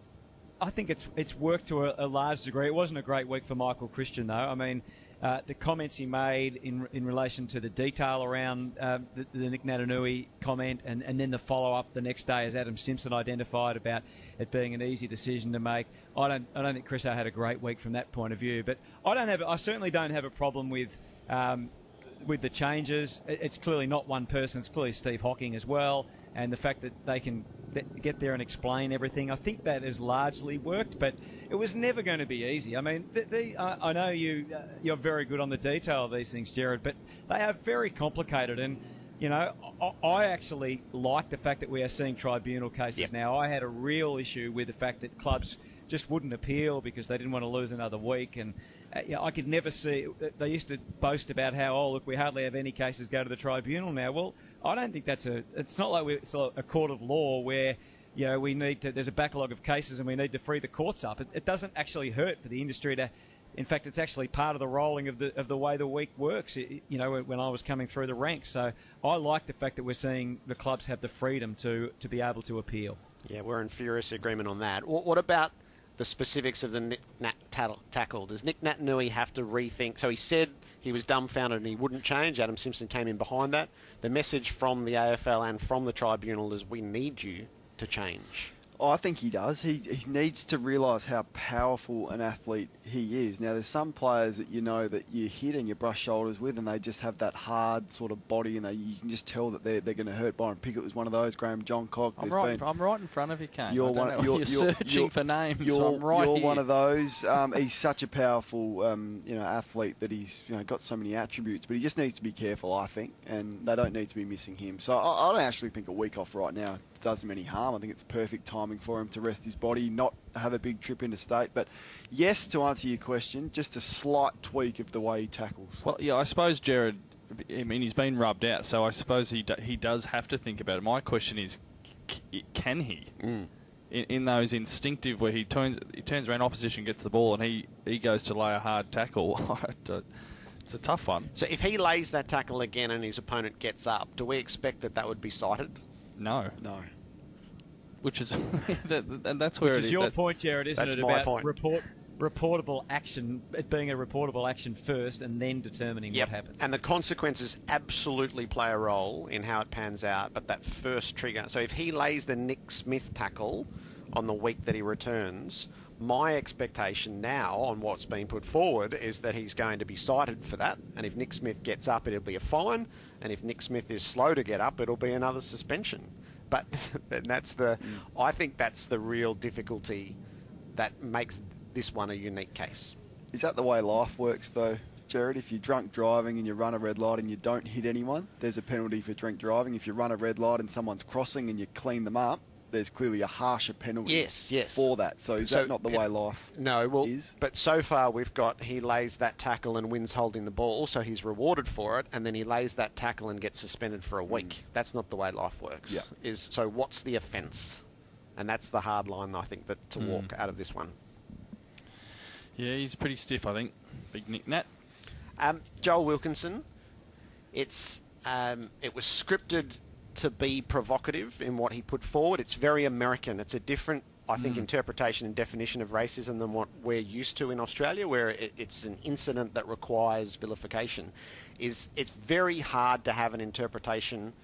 I think it's it's worked to a, a large degree. It wasn't a great week for Michael Christian, though. I mean, uh, the comments he made in in relation to the detail around uh, the, the Nick Naitanui comment, and, and then the follow up the next day, as Adam Simpson identified about it being an easy decision to make. I don't I don't think Chris had a great week from that point of view, but I don't have I certainly don't have a problem with. Um, with the changes, it's clearly not one person. It's clearly Steve Hocking as well, and the fact that they can get there and explain everything. I think that has largely worked, but it was never going to be easy. I mean, the, I know you uh, you're very good on the detail of these things, Gerard, but they are very complicated and. You know, I- I actually like the fact that we are seeing tribunal cases now. I had a real issue with the fact that clubs just wouldn't appeal because they didn't want to lose another week. And uh, you know, I could never see. They used to boast about how, oh, look, we hardly have any cases go to the tribunal now. Well, I don't think that's a. It's not like we, it's a, court of law where. You know, we need to. There's a backlog of cases, and we need to free the courts up. It, it doesn't actually hurt for the industry to. In fact, it's actually part of the rolling of the of the way the week works. You know, when I was coming through the ranks, so I like the fact that we're seeing the clubs have the freedom to to be able to appeal. Yeah, we're in furious agreement on that. What about the specifics of the Nick Nat tackle? Does Nick Naitanui have to rethink? So he said he was dumbfounded and he wouldn't change. Adam Simpson came in behind that. The message from the AFL and from the tribunal is we need you to change. Oh, I think he does. He, he needs to realise how powerful an athlete he is. Now, there's some players that you know that you hit and you brush shoulders with, and they just have that hard sort of body, and they, you can just tell that they're, they're going to hurt. Byron Pickett was one of those. Graham Johncock. I'm right. been- I'm right in front of you, Kane. You're I don't one. know. You're, You're, you're- searching you're- for names. You're, so I'm right you're here. one of those. Um, he's such a powerful, um, you know, athlete that he's you know got so many attributes, but he just needs to be careful, I think, and they don't need to be missing him. So I, I don't actually think a week off right now does him any harm. I think it's perfect timing for him to rest his body, not have a big trip into state. But yes, to answer your question, just a slight tweak of the way he tackles. Well, yeah, I suppose Gerard. I mean, he's been rubbed out, so I suppose he do, he does have to think about it. My question is, can he? Mm. In, in those instinctive where he turns he turns around, opposition gets the ball, and he, he goes to lay a hard tackle. it's a tough one. So if he lays that tackle again and his opponent gets up, do we expect that that would be cited? No. No. Which is, that, and that's where Which it is your that- point, Gerard, isn't That's it? my about point. report reportable action, it being a reportable action first, and then determining Yep. what happens. And the consequences absolutely play a role in how it pans out, but that first trigger. So if he lays the Nick Smith tackle on the week that he returns, my expectation now on what's been put forward is that he's going to be cited for that. And if Nick Smith gets up, it'll be a fine. And if Nick Smith is slow to get up, it'll be another suspension. But that's the, mm. I think that's the real difficulty that makes this one a unique case. Is that the way life works, though, Gerard? If you're drunk driving and you run a red light and you don't hit anyone, there's a penalty for drink driving. If you run a red light and someone's crossing and you clean them up, there's clearly a harsher penalty Yes, yes. for that. So is So, that not the way life No, well, is? but so far we've got he lays that tackle and wins holding the ball, so he's rewarded for it, and then he lays that tackle and gets suspended for a week. That's not the way life works. Yeah. Is so what's the offence? And that's the hard line I think that to Mm. walk out of this one. Yeah, he's pretty stiff, I think. Big Nick Nat. Um, Joel Wilkinson, it's um, it was scripted to be provocative in what he put forward. It's very American. It's a different, I think, Mm. interpretation and definition of racism than what we're used to in Australia, where it, it's an incident that requires vilification. Is it's very hard to have an interpretation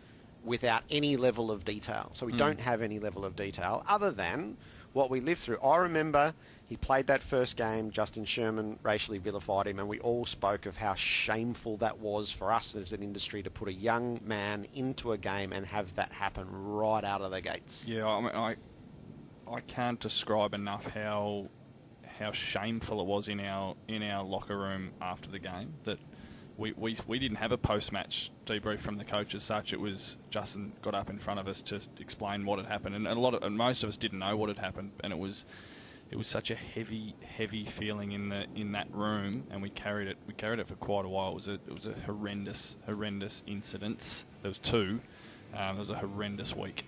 without any level of detail. So we Mm. don't have any level of detail other than what we lived through. I remember he played that first game, Justin Sherman racially vilified him, and we all spoke of how shameful that was for us as an industry to put a young man into a game and have that happen right out of the gates. Yeah, I mean, I I can't describe enough how how shameful it was in our in our locker room after the game that we, we, we didn't have a post match debrief from the coach as such. It was Justin got up in front of us to explain what had happened, and a lot of and most of us didn't know what had happened, and it was it was such a heavy heavy feeling in the in that room, and we carried it we carried it for quite a while. It was a it was a horrendous horrendous incidents. There was two. Um, it was a horrendous week.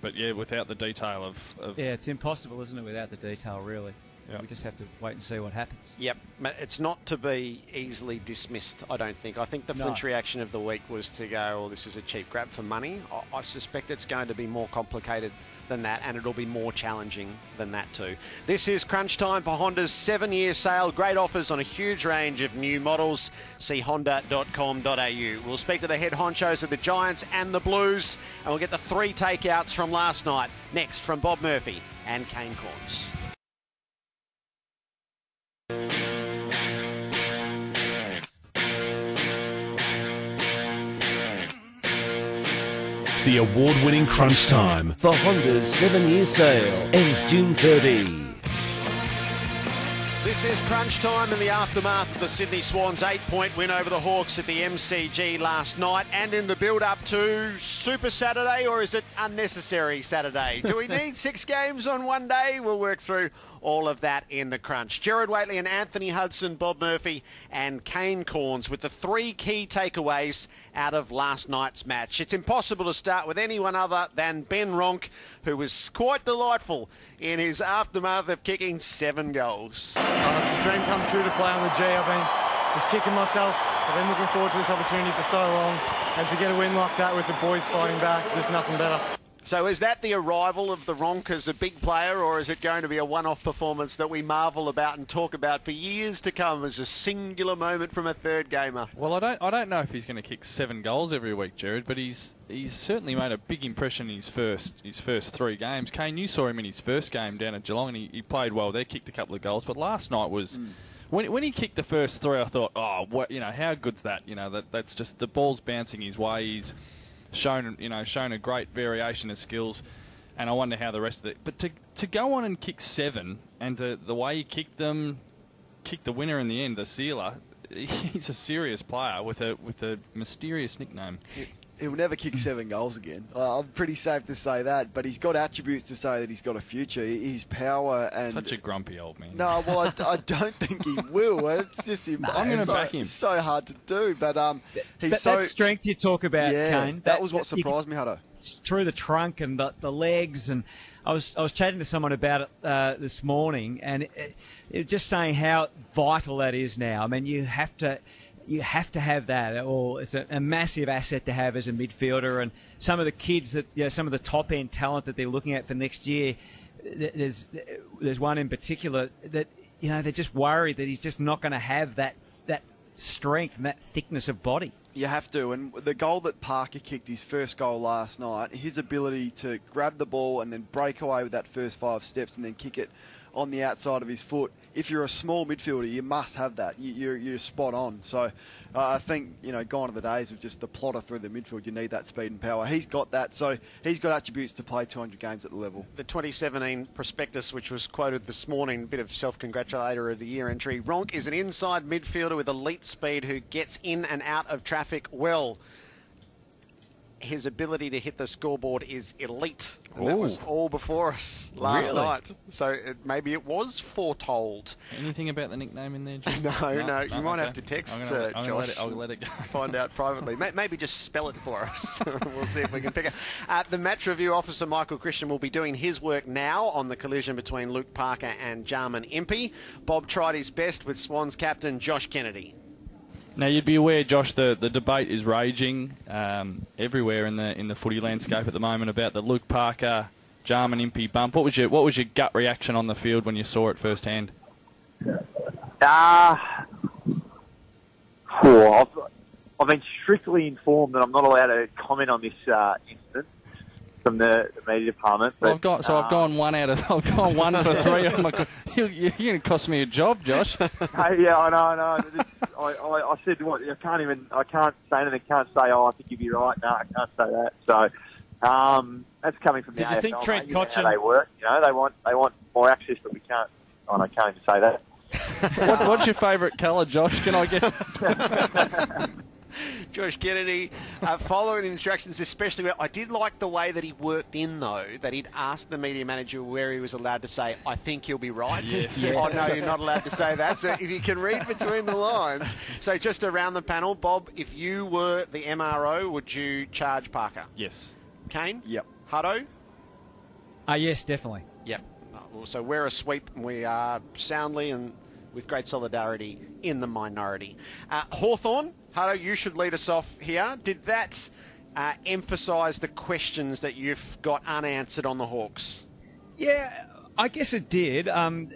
But yeah, without the detail of, of yeah, it's impossible, isn't it, without the detail, really? Yeah. We just have to wait and see what happens. Yep, it's not to be easily dismissed. I don't think. I think the No. flinch reaction of the week was to go, "Oh, this is a cheap grab for money." I, I suspect it's going to be more complicated than that, and it'll be more challenging than that too. This is crunch time for Honda's seven-year sale. Great offers on a huge range of new models. See honda.com.au. We'll speak to the head honchos of the Giants and the Blues, and we'll get the three takeouts from last night next from Bob Murphy and Kane Cornes. The award winning Crunch Time. For Honda's seven year sale ends June 30. This is crunch time in the aftermath of the Sydney Swans eight-point win over the Hawks at the MCG last night and in the build-up to Super Saturday, or is it unnecessary Saturday? Do we need six games on one day? We'll work through all of that in the crunch. Gerard Whateley and Anthony Hudson, Bob Murphy and Kane Cornes with the three key takeaways out of last night's match. It's impossible to start with anyone other than Ben Ronke, who was quite delightful in his aftermath of kicking seven goals. Oh, it's a dream come true to play on the G. I've been just kicking myself. I've been looking forward to this opportunity for so long, and to get a win like that with the boys fighting back, there's nothing better. So is that the arrival of the Ronke as a big player, or is it going to be a one-off performance that we marvel about and talk about for years to come as a singular moment from a third gamer? Well, I don't I don't know if he's going to kick seven goals every week, Gerard, but he's he's certainly made a big impression in his first his first three games. Kane, you saw him in his first game down at Geelong, and he, he played well there, kicked a couple of goals, but last night was. Mm. When, when he kicked the first three, I thought, oh, what, you know, how good's that? You know, that that's just the ball's bouncing his way. He's shown, you know, shown a great variation of skills, and I wonder how the rest of it. But to to go on and kick seven, and to, the way he kicked them, kicked the winner in the end, the sealer. He's a serious player with a with a mysterious nickname. He'll never kick seven goals again. I'm pretty safe to say that, but he's got attributes to say that he's got a future. His power and Such a grumpy old man. No, well, I, I don't think he will. It's just him. I'm gonna so, back him. So hard to do, but um, he's That, so that strength you talk about, yeah. Kane. That, was what you can- surprised me, Hutto. through the trunk and the, the legs and I was I was chatting to someone about it uh, this morning and it, it was just saying how vital that is now. I mean, you have to you have to have that, or it's a, a massive asset to have as a midfielder. And some of the kids that you know, some of the top end talent that they're looking at for next year, there's there's one in particular that you know they're just worried that he's just not going to have that that strength and that thickness of body. You have to, and the goal that Parker kicked, his first goal last night, his ability to grab the ball and then break away with that first five steps and then kick it on the outside of his foot. If you're a small midfielder, you must have that. You, you're, you're spot on. So uh, I think you know, gone are the days of just the plotter through the midfield. You need that speed and power. He's got that, so he's got attributes to play 200 games at the level. The 2017 prospectus, which was quoted this morning, a bit of self-congratulator of the year entry. Ronke is an inside midfielder with elite speed who gets in and out of traffic well. His ability to hit the scoreboard is elite. And that was all before us last Really? night. So it, maybe it was foretold. Anything about the nickname in there? Jim? No, no, you might okay. have to text I'm gonna, uh, I'm Josh. Let it, I'll let it go. Find out privately. Maybe just spell it for us. we'll see if we can pick it. Uh, the match review officer Michael Christian will be doing his work now on the collision between Luke Parker and Jarman Impey. Bob tried his best with Swans captain Josh Kennedy. Now you'd be aware, Josh, the, the debate is raging um, everywhere in the in the footy landscape at the moment about the Luke Parker Jarman Impey bump. What was your what was your gut reaction on the field when you saw it firsthand? Ah, Four. I've, I've been strictly informed that I'm not allowed to comment on this uh, incident from the, the media department. But, Well, I've got so I've uh, gone one out of I've gone one for three. I'm like, you, you're going to cost me a job, Josh. Hey, yeah, I know, I know. This- I, I, I said, what? I can't even. I can't say anything. Can't say, oh, I think you'd be right. No, I can't say that. So um, that's coming from the Did you think Trent mate. You know how they work? You know, they want they want more access, but we can't. Oh, I can't even say that. what, what's your favourite colour, Josh? Can I get? Josh Kennedy, uh, following instructions, especially where I did like the way that he worked in, though, that he'd asked the media manager where he was allowed to say, I think you'll be right. Yes. Oh, no, you're not allowed to say that. So if you can read between the lines. So just around the panel, Bob, if you were the MRO, would you charge Parker? Yes. Kane? Yep. Hutto? Ah, yes, definitely. Yep. Uh, so we're a sweep, and we are soundly and with great solidarity in the minority. Uh, Hawthorn, Hutto, you should lead us off here. Did that uh, emphasise the questions that you've got unanswered on the Hawks? Yeah, I guess it did. Um,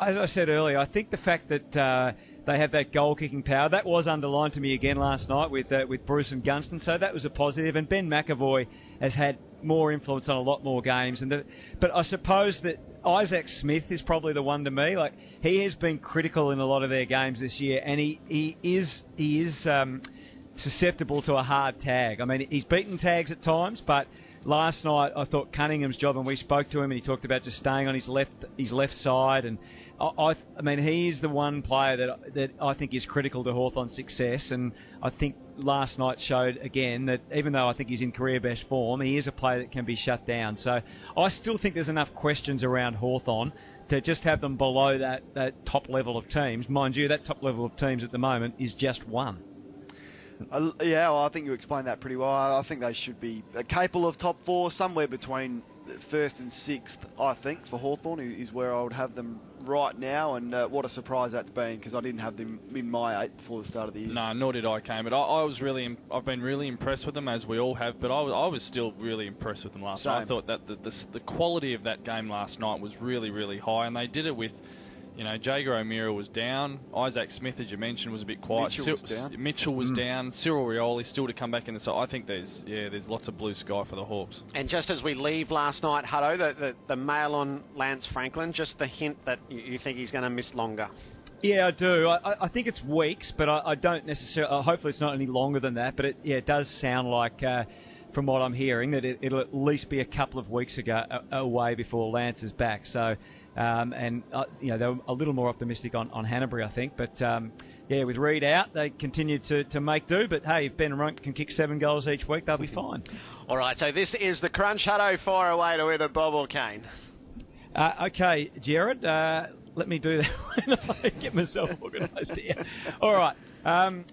as I said earlier, I think the fact that uh, they have that goal kicking power that was underlined to me again last night with uh, with Breust and Gunston, so that was a positive. And Ben McEvoy has had more influence on a lot more games. And the, but I suppose that Isaac Smith is probably the one to me. Like he has been critical in a lot of their games this year, and he he is he is. Um, susceptible to a hard tag. I mean, he's beaten tags at times, but last night I thought Cunningham's job, and we spoke to him, and he talked about just staying on his left his left side, and I, I, mean, he's the one player that that I think is critical to Hawthorn's success, and I think last night showed again that even though I think he's in career best form, he is a player that can be shut down. So I still think there's enough questions around Hawthorn to just have them below that, that top level of teams. Mind you, that top level of teams at the moment is just one. Uh, yeah, well, I think you explained that pretty well. I I think they should be uh, capable of top four, somewhere between first and sixth. I think for Hawthorn is where I would have them right now, and uh, what a surprise that's been because I didn't have them in my eight before the start of the year. No, nor did I, Kane. But I, I was really, im- I've been really impressed with them as we all have. But I was, I was still really impressed with them last night. I thought that the, the, the quality of that game last night was really, really high, and they did it with. You know, Jaeger O'Meara was down. Isaac Smith, as you mentioned, was a bit quiet. Mitchell was down. Mitchell was Mm. down. Cyril Rioli still to come back in the side. I think there's yeah, there's lots of blue sky for the Hawks. And just as we leave last night, Hutto, the, the, the mail on Lance Franklin, just the hint that you, you think he's going to miss longer. Yeah, I do. I, I- I think it's weeks, but I, I don't necessarily. Uh, hopefully, it's not any longer than that. But it, yeah, it does sound like, uh, from what I'm hearing, that it, it'll at least be a couple of weeks ago uh, away before Lance is back. So, um, and uh, you know, they were a little more optimistic on, on Hanbury, I think. But um, yeah, with Reid out, they continue to, to make do. But hey, if Ben Ronke can kick seven goals each week, they'll be fine. All right, so this is the Crunch Hutto fire away to either Bob or Kane. Uh, okay, Gerard, uh, let me do that when I get myself organised here. All right. Um,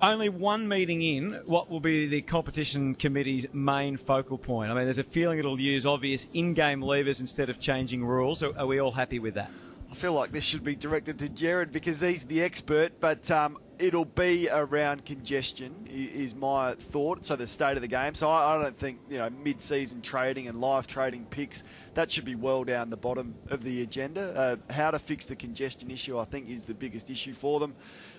only one meeting in, what will be the competition committee's main focal point? I mean, there's a feeling it'll use obvious in-game levers instead of changing rules. Are, are we all happy with that? I feel like this should be directed to Gerard because he's the expert, but um, it'll be around congestion, is my thought. So the state of the game. So I, I don't think you know mid-season trading and live trading picks that should be well down the bottom of the agenda. Uh, how to fix the congestion issue, I think, is the biggest issue for them.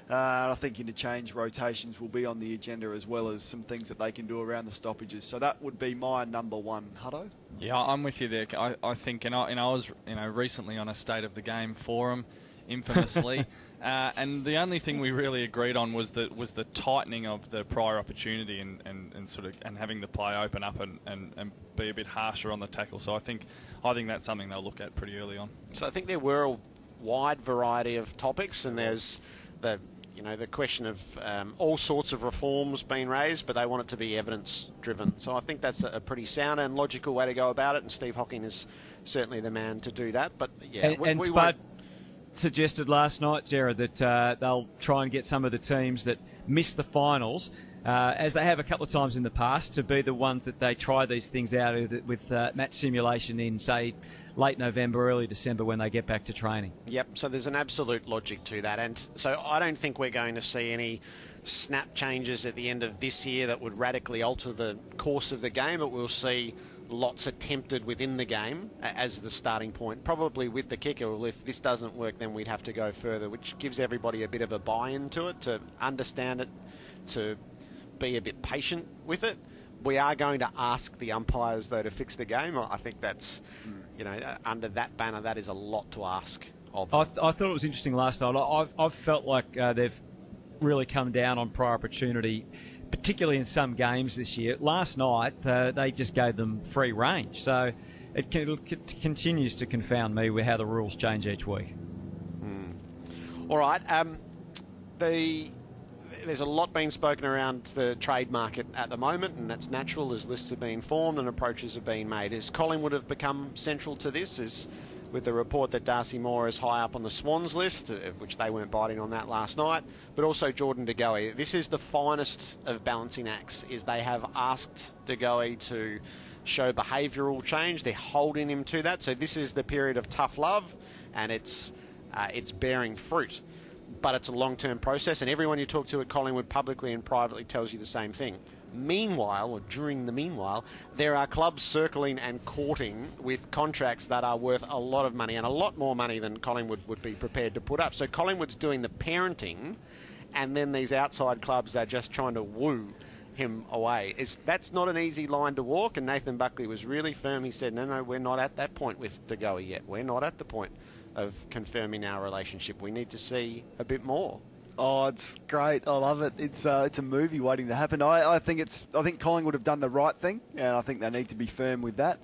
Uh, and I think interchange rotations will be on the agenda as well as some things that they can do around the stoppages. So that would be my number one, Hutto. Yeah, I'm with you there. I, I think, and I, and I was, you know, recently on a state of the game forum, infamously, uh, and the only thing we really agreed on was the was the tightening of the prior opportunity and, and, and sort of and having the play open up and, and, and be a bit harsher on the tackle. So I think I think that's something they'll look at pretty early on. So I think there were a wide variety of topics, and there's the you know the question of um, all sorts of reforms being raised, but they want it to be evidence driven. So I think that's a, pretty sound and logical way to go about it, and Steve Hocking is certainly the man to do that. But yeah, and, we, and we Spud suggested last night, Gerard, that uh, they'll try and get some of the teams that missed the finals, uh, as they have a couple of times in the past, to be the ones that they try these things out with, with uh, match simulation in, say, late November, early December when they get back to training. Yep, so there's an absolute logic to that. And so I don't think we're going to see any snap changes at the end of this year that would radically alter the course of the game, but we'll see lots attempted within the game as the starting point. Probably with the kicker, well, if this doesn't work, then we'd have to go further, which gives everybody a bit of a buy into it, to understand it, to be a bit patient with it. We are going to ask the umpires, though, to fix the game. I think that's, you know, uh, under that banner, that is a lot to ask of I, th- I thought it was interesting last night. I- I've, I've felt like uh, they've really come down on prior opportunity, particularly in some games this year. Last night, uh, they just gave them free range. So it, con- it continues to confound me with how the rules change each week. All right. Um, the there's a lot being spoken around the trade market at the moment, and that's natural as lists are being formed and approaches are being made. Is Collingwood have become central to this? Is with the report that Darcy Moore is high up on the Swans list, uh, which they weren't biting on that last night, but also Jordan De Goey. This is the finest of balancing acts. Is they have asked De Goey to show behavioural change. They're holding him to that. So this is the period of tough love, and it's uh, it's bearing fruit. But it's a long-term process, and everyone you talk to at Collingwood publicly and privately tells you the same thing. Meanwhile, or during the meanwhile, there are clubs circling and courting with contracts that are worth a lot of money and a lot more money than Collingwood would be prepared to put up. So Collingwood's doing the parenting, and then these outside clubs are just trying to woo him away. Is that's not an easy line to walk, and Nathan Buckley was really firm. He said, "No, no, we're not at that point with De Goey yet. We're not at the point of confirming our relationship. We need to see a bit more." Oh, it's great. I love it. It's uh, it's a movie waiting to happen. I, I think it's I think Collingwood have done the right thing, and I think they need to be firm with that.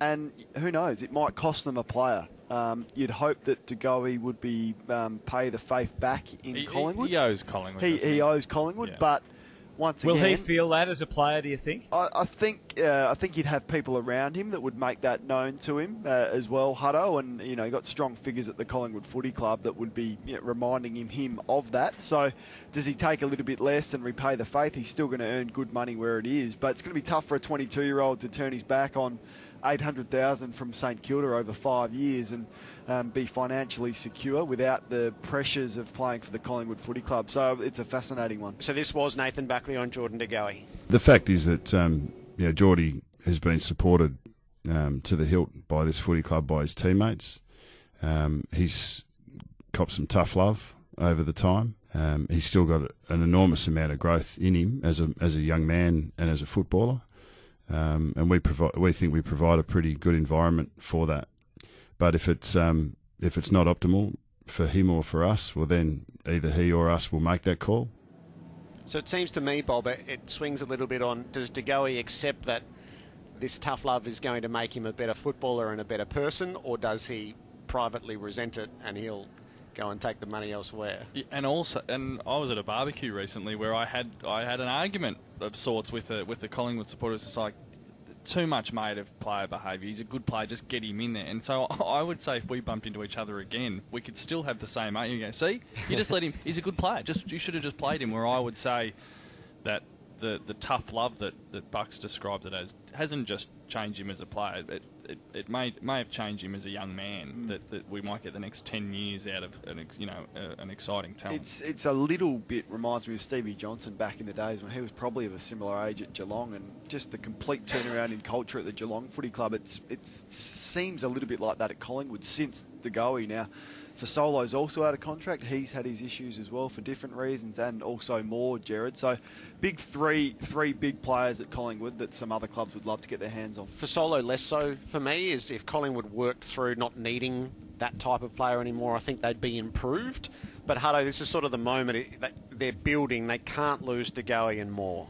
And who knows? It might cost them a player. Um, you'd hope that De Goey would be um, pay the faith back in He- he- Collingwood. he owes Collingwood, He, he he? owes Collingwood, Yeah. but once Will again, he feel that as a player? Do you think? I, I think uh, I think he'd have people around him that would make that known to him uh, as well, Hutto, and you know he got strong figures at the Collingwood Footy Club that would be you know, reminding him him of that. So does he take a little bit less and repay the faith? He's still going to earn good money where it is, but it's going to be tough for a 22 year old to turn his back on 800,000 from St Kilda over five years and um, be financially secure without the pressures of playing for the Collingwood Footy Club. So it's a fascinating one. So this was Nathan Buckley on Jordan De Goey. The fact is that um, you know, Geordie has been supported um, to the hilt by this footy club by his teammates. Um, he's copped some tough love over the time. Um, he's still got an enormous amount of growth in him as a as a young man and as a footballer, um, and we provide we think we provide a pretty good environment for that. But if it's um, if it's not optimal for him or for us, well then either he or us will make that call. So it seems to me, Bob, it, it swings a little bit on does De Goey accept that this tough love is going to make him a better footballer and a better person, or does he privately resent it and he'll go and take the money elsewhere? Yeah, And also, and I was at a barbecue recently where I had I had an argument of sorts with the with the Collingwood supporters. It's like too much made of player behaviour. He's a good player, just get him in there. And so I would say if we bumped into each other again, we could still have the same. You go, see, you just let him. He's a good player. Just you should have just played him. Where I would say that the the tough love that, that Bucks described it as hasn't just changed him as a player. It, it, it may may have changed him as a young man. Mm. That, that we might get the next ten years out of an you know uh, an exciting talent. It's it's a little bit reminds me of Stevie Johnson back in the days when he was probably of a similar age at Geelong, and just the complete turnaround in culture at the Geelong Footy Club. It's it seems a little bit like that at Collingwood since De Goey now. Fasolo's also out of contract. He's had his issues as well for different reasons, and also Moore Gerard. So, big three three big players at Collingwood that some other clubs would love to get their hands on. Fasolo, less so for me is if Collingwood worked through not needing that type of player anymore, I think they'd be improved. But Hutto, this is sort of the moment that they're building. They can't lose De Goey and Moore.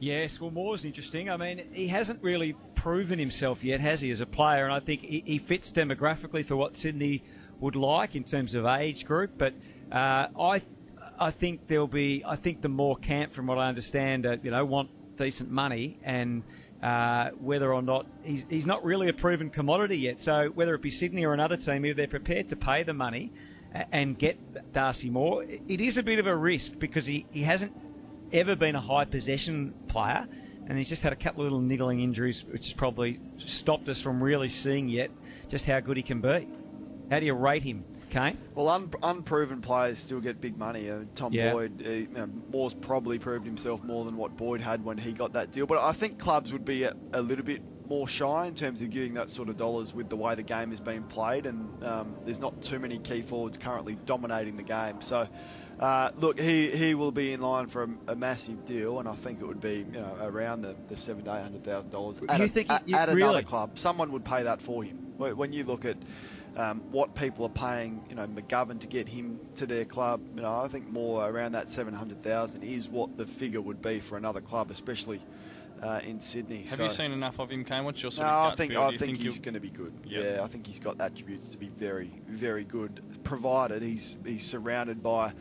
Yes, well, Moore's interesting. I mean, he hasn't really proven himself yet, has he, as a player? And I think he, he fits demographically for what Sydney would like in terms of age group. But uh, I, I think there'll be. I think the Moore camp, from what I understand, uh, you know, want decent money and. Uh, whether or not he's, he's not really a proven commodity yet. So whether it be Sydney or another team, if they're prepared to pay the money and get Darcy Moore, it is a bit of a risk because he, he hasn't ever been a high possession player, and he's just had a couple of little niggling injuries, which has probably stopped us from really seeing yet just how good he can be. How do you rate him, Kane? Well, un- unproven players still get big money. Uh, Tom Yeah. Boyd, uh, you know, Moore's probably proved himself more than what Boyd had when he got that deal. But I think clubs would be a, a little bit more shy in terms of giving that sort of dollars with the way the game is being played, and um, there's not too many key forwards currently dominating the game. So. Uh, look, he, he will be in line for a, a massive deal, and I think it would be you know around the, the seven to eight hundred thousand dollars. You think at, you- at really? another club, someone would pay that for him. When when you look at um, what people are paying, you know, McGovern to get him to their club, you know, I think more around that seven hundred thousand is what the figure would be for another club, especially uh, in Sydney. Have So- you seen enough of him, Kane? What's your no, sort of I think feel? I you think, he's going to be good. Yeah. Yeah, I think he's got attributes to be very, very good, provided he's he's surrounded by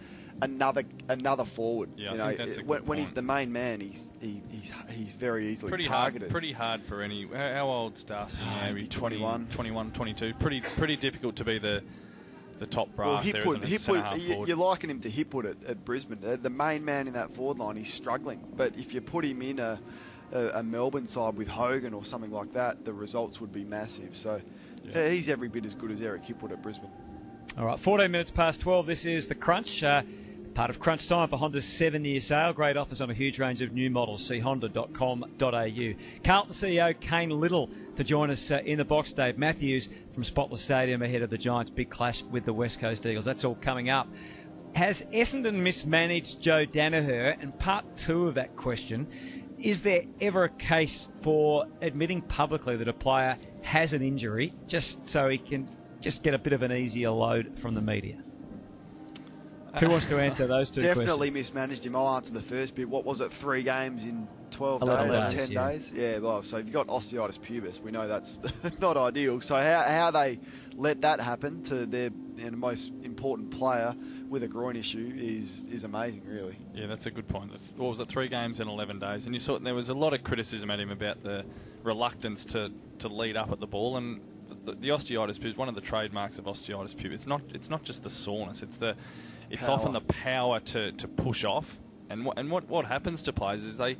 another another forward. Yeah, I you know, think that's a when, good when he's the main man, he's he, he's he's very easily pretty targeted. hard, pretty hard for any. How, how old's Darcy now? maybe He's 20, 21. 21, 22. Pretty, pretty difficult to be the the top brass Well, there, Hipwood, isn't it? Centre half Hipwood, you, You're liking him to Hipwood at, at Brisbane. Uh, The main man in that forward line, he's struggling. But if you put him in a, a, a Melbourne side with Hogan or something like that, the results would be massive. So uh, he's every bit as good as Eric Hipwood at Brisbane. All right, 14 minutes past 12. This is the Crunch. Uh, part of Crunch Time for Honda's seven year sale. Great offers on a huge range of new models. See honda.com.au. Carlton CEO Cain Liddle to join us uh, in the box. Dave Matthews from Spotless Stadium ahead of the Giants' big clash with the West Coast Eagles. That's all coming up. Has Essendon mismanaged Joe Daniher? And part two of that question is there ever a case for admitting publicly that a player has an injury just so he can just get a bit of an easier load from the media? Who wants to answer those two Definitely questions? mismanaged him. I'll answer the first bit. What was it? Three games in 12 11 days, days, 10 yeah. days? Yeah, well, so if you've got osteitis pubis, we know that's not ideal. So how, how they let that happen to their you know, most important player with a groin issue is is amazing, really. Yeah, that's a good point. That's- What was it? Three games in 11 days, and you saw there was a lot of criticism at him about the reluctance to, to lead up at the ball, and the, the osteitis pubis. One of the trademarks of osteitis pubis. It's not it's not just the soreness. It's the it's Power. often the power to, to push off. And what and what, what happens to players is they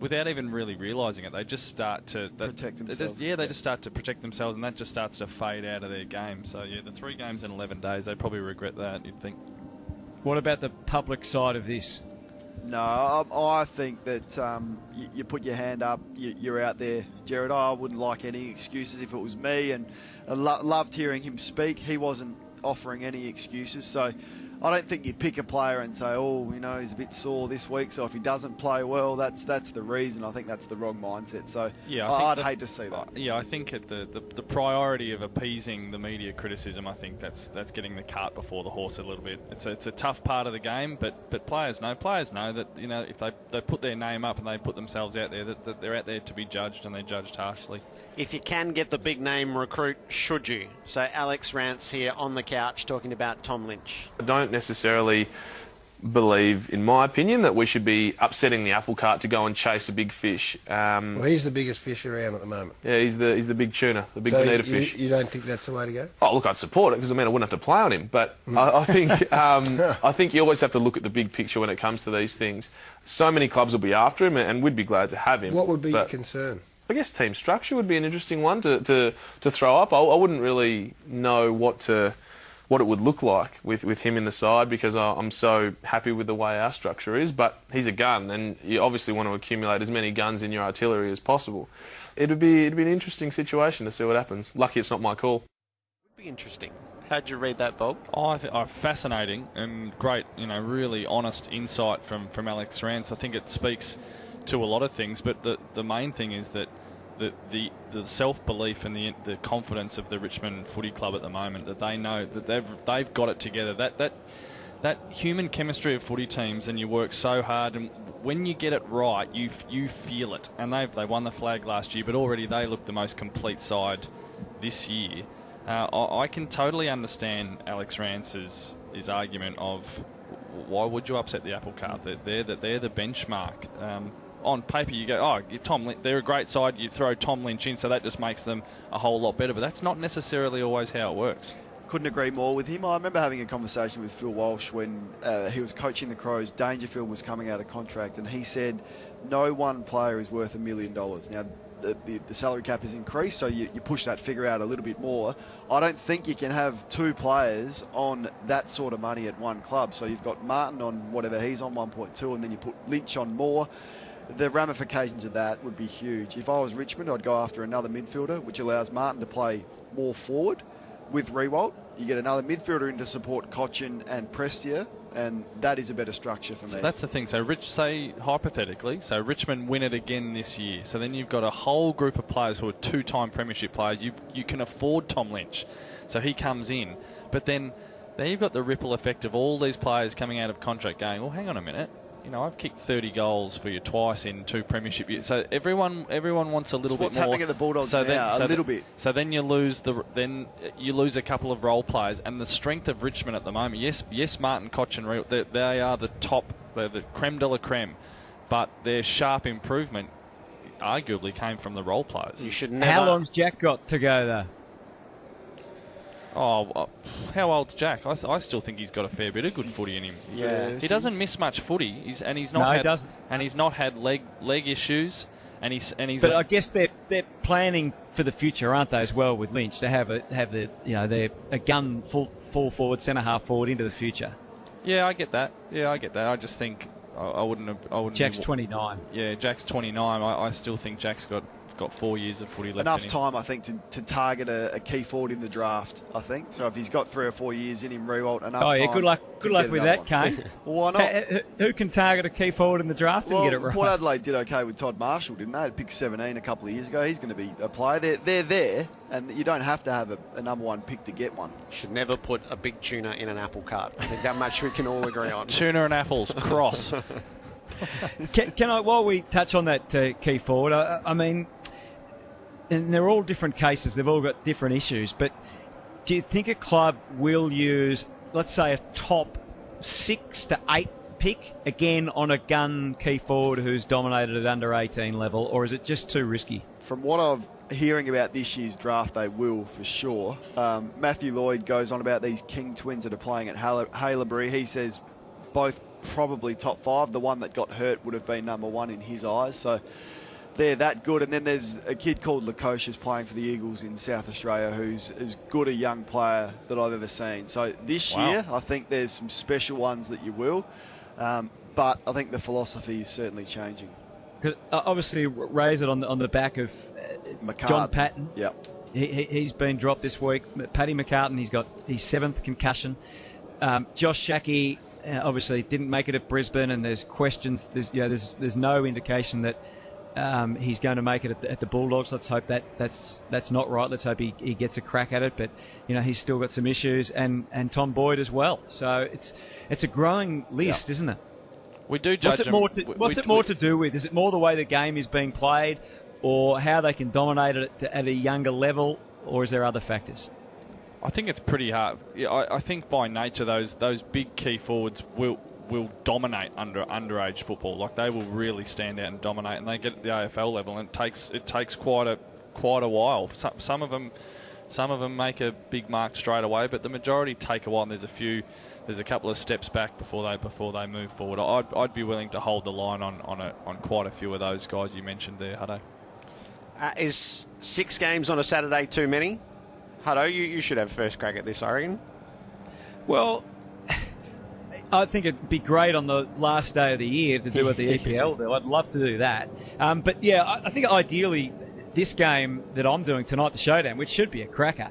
without even really realising it, they just start to that, Protect they just- themselves, yeah, they yeah. just start to protect themselves, and that just starts to fade out of their game. So yeah, the three games in 11 days, they probably regret that. You'd think. What about the public side of this? No, I, I think that um, you, you put your hand up, you, you're out there, Gerard. I wouldn't like any excuses if it was me, and I lo- loved hearing him speak. He wasn't offering any excuses, so I don't think you pick a player and say, oh, you know, he's a bit sore this week, so if he doesn't play well, that's that's the reason. I think that's the wrong mindset. So Yeah, I I would hate to see that. Yeah, I think at the, the the priority of appeasing the media criticism, I think that's that's getting the cart before the horse a little bit. It's a, it's a tough part of the game, but but players know players know that you know if they they put their name up and they put themselves out there that, that they're out there to be judged and they're judged harshly. If you can get the big name recruit, should you? So Alex Rance here on the couch talking about Tom Lynch. I don't necessarily believe, in my opinion, that we should be upsetting the apple cart to go and chase a big fish. Um, Well, he's the biggest fish around at the moment. yeah, he's the he's the big tuna, the big so bonita you, fish. You don't think that's the way to go? Oh, look, I'd support it because I mean I wouldn't have to play on him. But I, I think um, I think you always have to look at the big picture when it comes to these things. So many clubs will be after him, and we'd be glad to have him. What would be your concern? I guess team structure would be an interesting one to, to, to throw up. I, I wouldn't really know what to what it would look like with, with him in the side because I, I'm so happy with the way our structure is. But he's a gun, and you obviously want to accumulate as many guns in your artillery as possible. It'd be it'd be an interesting situation to see what happens. Lucky it's not my call. Would be interesting. How'd you read that, Bob? Oh, I think oh, uh, fascinating and great. You know, really honest insight from from Alex Rance. I think it speaks to a lot of things, but the the main thing is that the the, the self belief and the the confidence of the Richmond Footy Club at the moment that they know that they've they've got it together. That that that human chemistry of footy teams, and you work so hard, and when you get it right, you you feel it. And they've they won the flag last year, but already they look the most complete side this year. Uh, I, I can totally understand Alex Rance's his argument of why would you upset the apple cart? They're they're the, they're the benchmark. Um, on paper, you go, oh, Tom, Lin- they're a great side. You throw Tom Lynch in, so that just makes them a whole lot better. But that's not necessarily always how it works. couldn't agree more with him. I remember having a conversation with Phil Walsh when uh, he was coaching the Crows. Dangerfield was coming out of contract, and he said no one player is worth a million dollars. Now, the, the, the salary cap is increased, so you, you push that figure out a little bit more. I don't think you can have two players on that sort of money at one club. So you've got Martin on whatever he's on 1.2, and then you put Lynch on more. The ramifications of that would be huge. If I was Richmond, I'd go after another midfielder, which allows Martin to play more forward with Riewoldt. You get another midfielder in to support Cotchin and Prestia, and that is a better structure for me. So that's the thing. So, Rich, say hypothetically, so Richmond win it again this year. So then you've got a whole group of players who are two-time premiership players. You you can afford Tom Lynch, so he comes in. But then there you've got the ripple effect of all these players coming out of contract, going, well, hang on a minute. You know, I've kicked 30 goals for you twice in two premiership years. So everyone everyone wants a little It's what's bit more. happening at the Bulldogs so now, then, a little then- bit. So then you lose the then you lose a couple of role players, and the strength of Richmond at the moment. Yes, yes, Martin Cotchin and Riewoldt, they, they are the top, they're the creme de la creme, but their sharp improvement arguably came from the role players. You should How long's Jack got to go though? Oh, how old's Jack? I, I still think he's got a fair bit of good footy in him. Yeah. he doesn't miss much footy. He's and he's not No, he had doesn't. and he's not had leg leg issues, and he's and he's. But a- I guess they're they're planning for the future, aren't they, as well with Lynch to have a have the you know they're a gun full full forward, centre half forward into the future. Yeah, I get that. Yeah, I get that. I just think I, I wouldn't. Have, I wouldn't. Jack's be- 29. Yeah, Jack's 29. I, I still think Jack's got got four years of footy left. enough time, I think, to, to target a, a key forward in the draft. I think so. If he's got three or four years in him, Riewoldt enough. oh yeah, time good luck. Good luck with that, one. Kane. well, why not? H- h- Who can target a key forward in the draft Well, and get it right? Port Adelaide did okay with Todd Marshall, didn't they? Pick 17 a couple of years ago. He's going to be a player. They're, they're there, and you don't have to have a, a number one pick to get one. Should never put a big tuna in an apple cart. I think that much we can all agree on. Tuna and apples cross. can, can I, while we touch on that uh, key forward, I, I mean, and they're all different cases. They've all got different issues. But do you think a club will use, let's say, a top six to eight pick again on a gun key forward who's dominated at under 18 level, or is it just too risky? From what I'm hearing about this year's draft, they will for sure. Um, Matthew Lloyd goes on about these King twins that are playing at Hale- Haileybury. He says both probably top five. The one that got hurt would have been number one in his eyes. So they're that good. And then there's a kid called Lukosius playing for the Eagles in South Australia who's as good a young player that I've ever seen. So this Wow. year, I think there's some special ones that you will. Um, but I think the philosophy is certainly changing. 'Cause, uh, obviously, raise it on the on the back of uh, John Patton. Yep. He, he, he's been dropped this week. Paddy McCartin, he's got his seventh concussion. Um, Josh Schache uh, obviously didn't make it at Brisbane, and there's questions. There's you know, there's there's no indication that um, he's going to make it at the, at the Bulldogs. Let's hope that that's that's not right. Let's hope he, he gets a crack at it. But you know he's still got some issues, and, and Tom Boyd as well. So it's it's a growing list, isn't it? We do judge What's it more to What's we- it more we- to do with? Is it more the way the game is being played, or how they can dominate it at, at a younger level, or is there other factors? I think it's pretty hard. Yeah, I, I think by nature those those big key forwards will will dominate under underage football. Like they will really stand out and dominate, and they get at the AFL level, and it takes it takes quite a quite a while. Some, some of them some of them make a big mark straight away, but the majority take a while. And there's a few there's a couple of steps back before they before they move forward. I'd, I'd be willing to hold the line on on, a, on quite a few of those guys you mentioned there, Hutto. Uh, is six games on a Saturday too many? Hutto, you, you should have first crack at this, I reckon. Well, I think it'd be great on the last day of the year to do what the EPL do. I'd love to do that. Um, but yeah, I, I think ideally this game that I'm doing tonight, the showdown, which should be a cracker,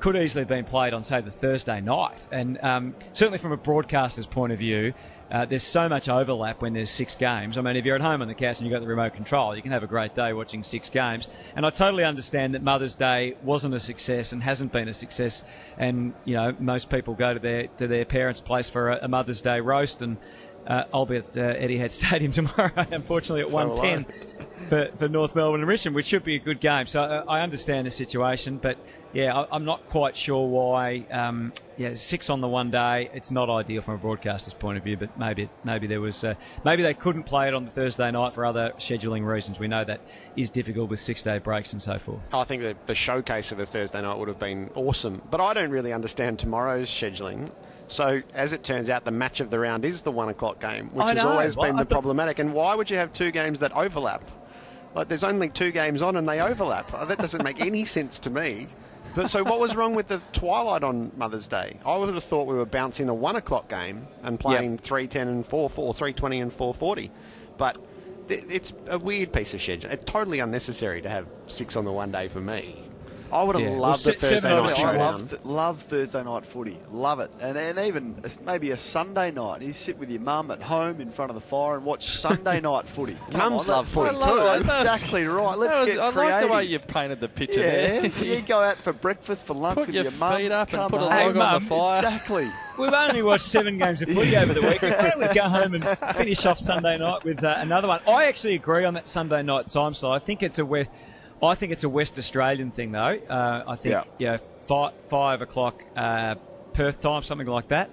could easily have been played on, say, the Thursday night. And um, certainly from a broadcaster's point of view, uh, there's so much overlap when there's six games. I mean, if you're at home on the couch and you've got the remote control, you can have a great day watching six games. And I totally understand that Mother's Day wasn't a success and hasn't been a success. And, you know, most people go to their, to their parents' place for a, a Mother's Day roast and uh, I'll be at uh, Etihad Stadium tomorrow, unfortunately at So will 110 for, for North Melbourne and Richmond, which should be a good game. So uh, I understand the situation, but yeah, I, I'm not quite sure why. Um, yeah, six on the one day. It's not ideal from a broadcaster's point of view, but maybe maybe there was uh, maybe they couldn't play it on the Thursday night for other scheduling reasons. We know that is difficult with six day breaks and so forth. I think that the showcase of a Thursday night would have been awesome, but I don't really understand tomorrow's scheduling. So, as it turns out, the match of the round is the one o'clock game, which I has know. always Well, been I the problematic. And why would you have two games that overlap? Like, there's only two games on and they overlap. That doesn't make any sense to me. But so, what was wrong with the twilight on Mother's Day? I would have thought we were bouncing the one o'clock game and playing three ten and four four, three twenty and four forty. But th- it's a weird piece of schedule. It's totally unnecessary to have six on the one day for me. I would have Yeah. loved Well, the Thursday seven night I love, th- love Thursday night footy. Love it. And, and even maybe a Sunday night. You sit with your mum at home in front of the fire and watch Sunday night footy. Come Mums love footy love too. it. Exactly right. Let's That was- get I creative. like the way you've painted the picture yeah. there. you go out for breakfast, for lunch Put with your your mum. feet up and Come put a on. log on the fire. Exactly. We've only watched seven games of footy over the weekend. Why don't we go home and finish off Sunday night with uh, another one? I actually agree on that Sunday night time slot. I think it's a West, I think it's a West Australian thing though. Uh, I think Yeah. yeah, five, five o'clock uh, Perth time, something like that,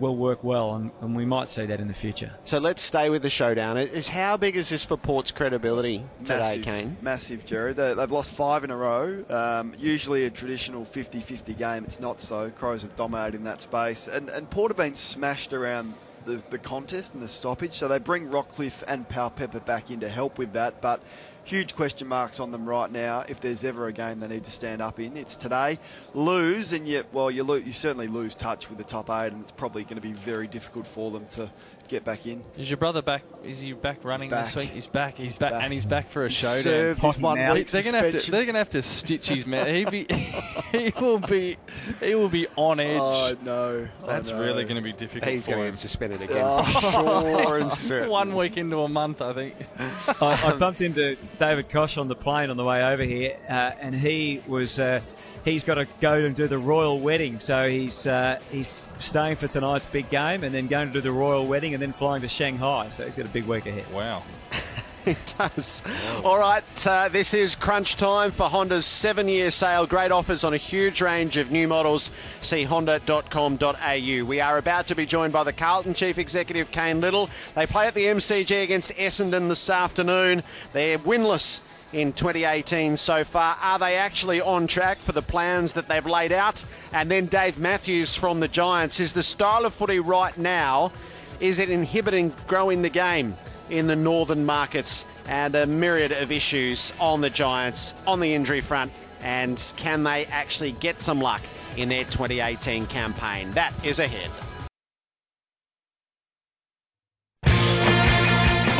will work well, and, and we might see that in the future. So let's stay with the showdown. Is how big is this for Port's credibility today, Massive, Kane? Massive, Gerard. They, they've lost five in a row. Um, usually a traditional 50-50 game. It's not so. Crows have dominated in that space. And, and Port have been smashed around the, the contest and the stoppage. So they bring Rockliff and Powell-Pepper back in to help with that. But huge question marks on them right now. If there's ever a game they need to stand up in, it's today. Lose, and yet, well, you, lo- you certainly lose touch with the top eight, and it's probably going to be very difficult for them to get back in. Is your brother back? Is he back running back. this week? He's back. He's, back, back. and he's back for a He showdown. served his one They- week they're gonna have to. They're gonna have to stitch his mouth. He be. he will be. He will be on edge. Oh, no. I That's know. really going to be difficult. He's for going to him. get suspended again Oh. for sure and certain. One week into a month, I think. I, I bumped into David Koch on the plane on the way over here, uh, and he was. Uh, He's got to go and do the royal wedding, so he's uh, he's staying for tonight's big game, and then going to do the royal wedding, and then flying to Shanghai. So he's got a big week ahead. Wow. It does. All right, uh, this is crunch time for Honda's seven year sale. Great offers on a huge range of new models. See honda.com.au. We are about to be joined by the Carlton Chief Executive, Cain Liddle. They play at the MCG against Essendon this afternoon. They're winless in 2018 so far. Are they actually on track for the plans that they've laid out? And then Dave Matthews from the Giants. Is the style of footy right now? Is it inhibiting growing the game in the northern markets and a myriad of issues on the Giants on the injury front? And can they actually get some luck in their 2018 campaign? That is ahead.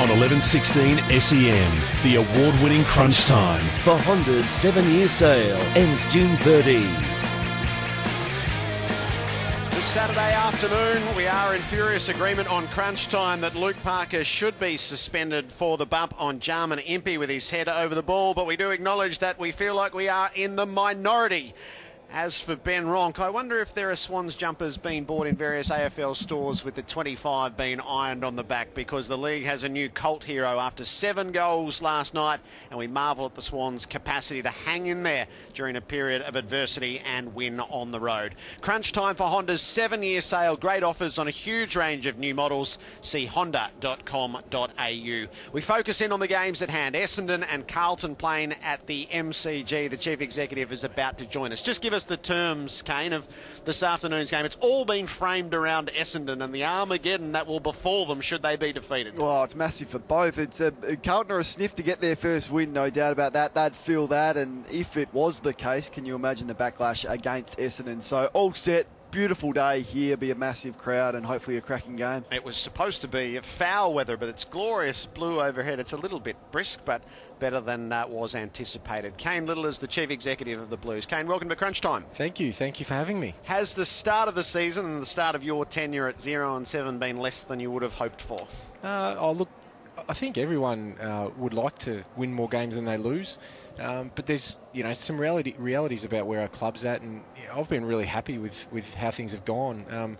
On 1116 SEN, the award winning Crunch Time. For Honda's seven year sale ends June 30. Saturday afternoon, we are in furious agreement on crunch time that Luke Parker should be suspended for the bump on Jarman Impey with his head over the ball, but we do acknowledge that we feel like we are in the minority. As for Ben Ronke, I wonder if there are Swans jumpers being bought in various AFL stores with the 25 being ironed on the back because the league has a new cult hero after seven goals last night, and we marvel at the Swans' capacity to hang in there during a period of adversity and win on the road. Crunch time for Honda's seven year sale. Great offers on a huge range of new models. See honda.com.au. We focus in on the games at hand. Essendon and Carlton playing at the MCG. The chief executive is about to join us. Just give us the terms, Kane, of this afternoon's game. It's all been framed around Essendon and the Armageddon that will befall them should they be defeated. Well, it's massive for both. It's a, Carlton are a sniff to get their first win, no doubt about that. They'd feel that, and if it was the case, can you imagine the backlash against Essendon? So all set. Beautiful day here, be a massive crowd and hopefully a cracking game. It was supposed to be foul weather, but it's glorious blue overhead. It's a little bit brisk, but better than uh, was anticipated. Cain Liddle is the chief executive of the Blues. Kane, welcome to Crunch Time. Thank you. Thank you for having me. Has the start of the season and the start of your tenure at zero and seven been less than you would have hoped for? Uh, oh, look, I think everyone uh, would like to win more games than they lose. Um, but there's you know some reality realities about where our club's at, and I've been really happy with with how things have gone. Um,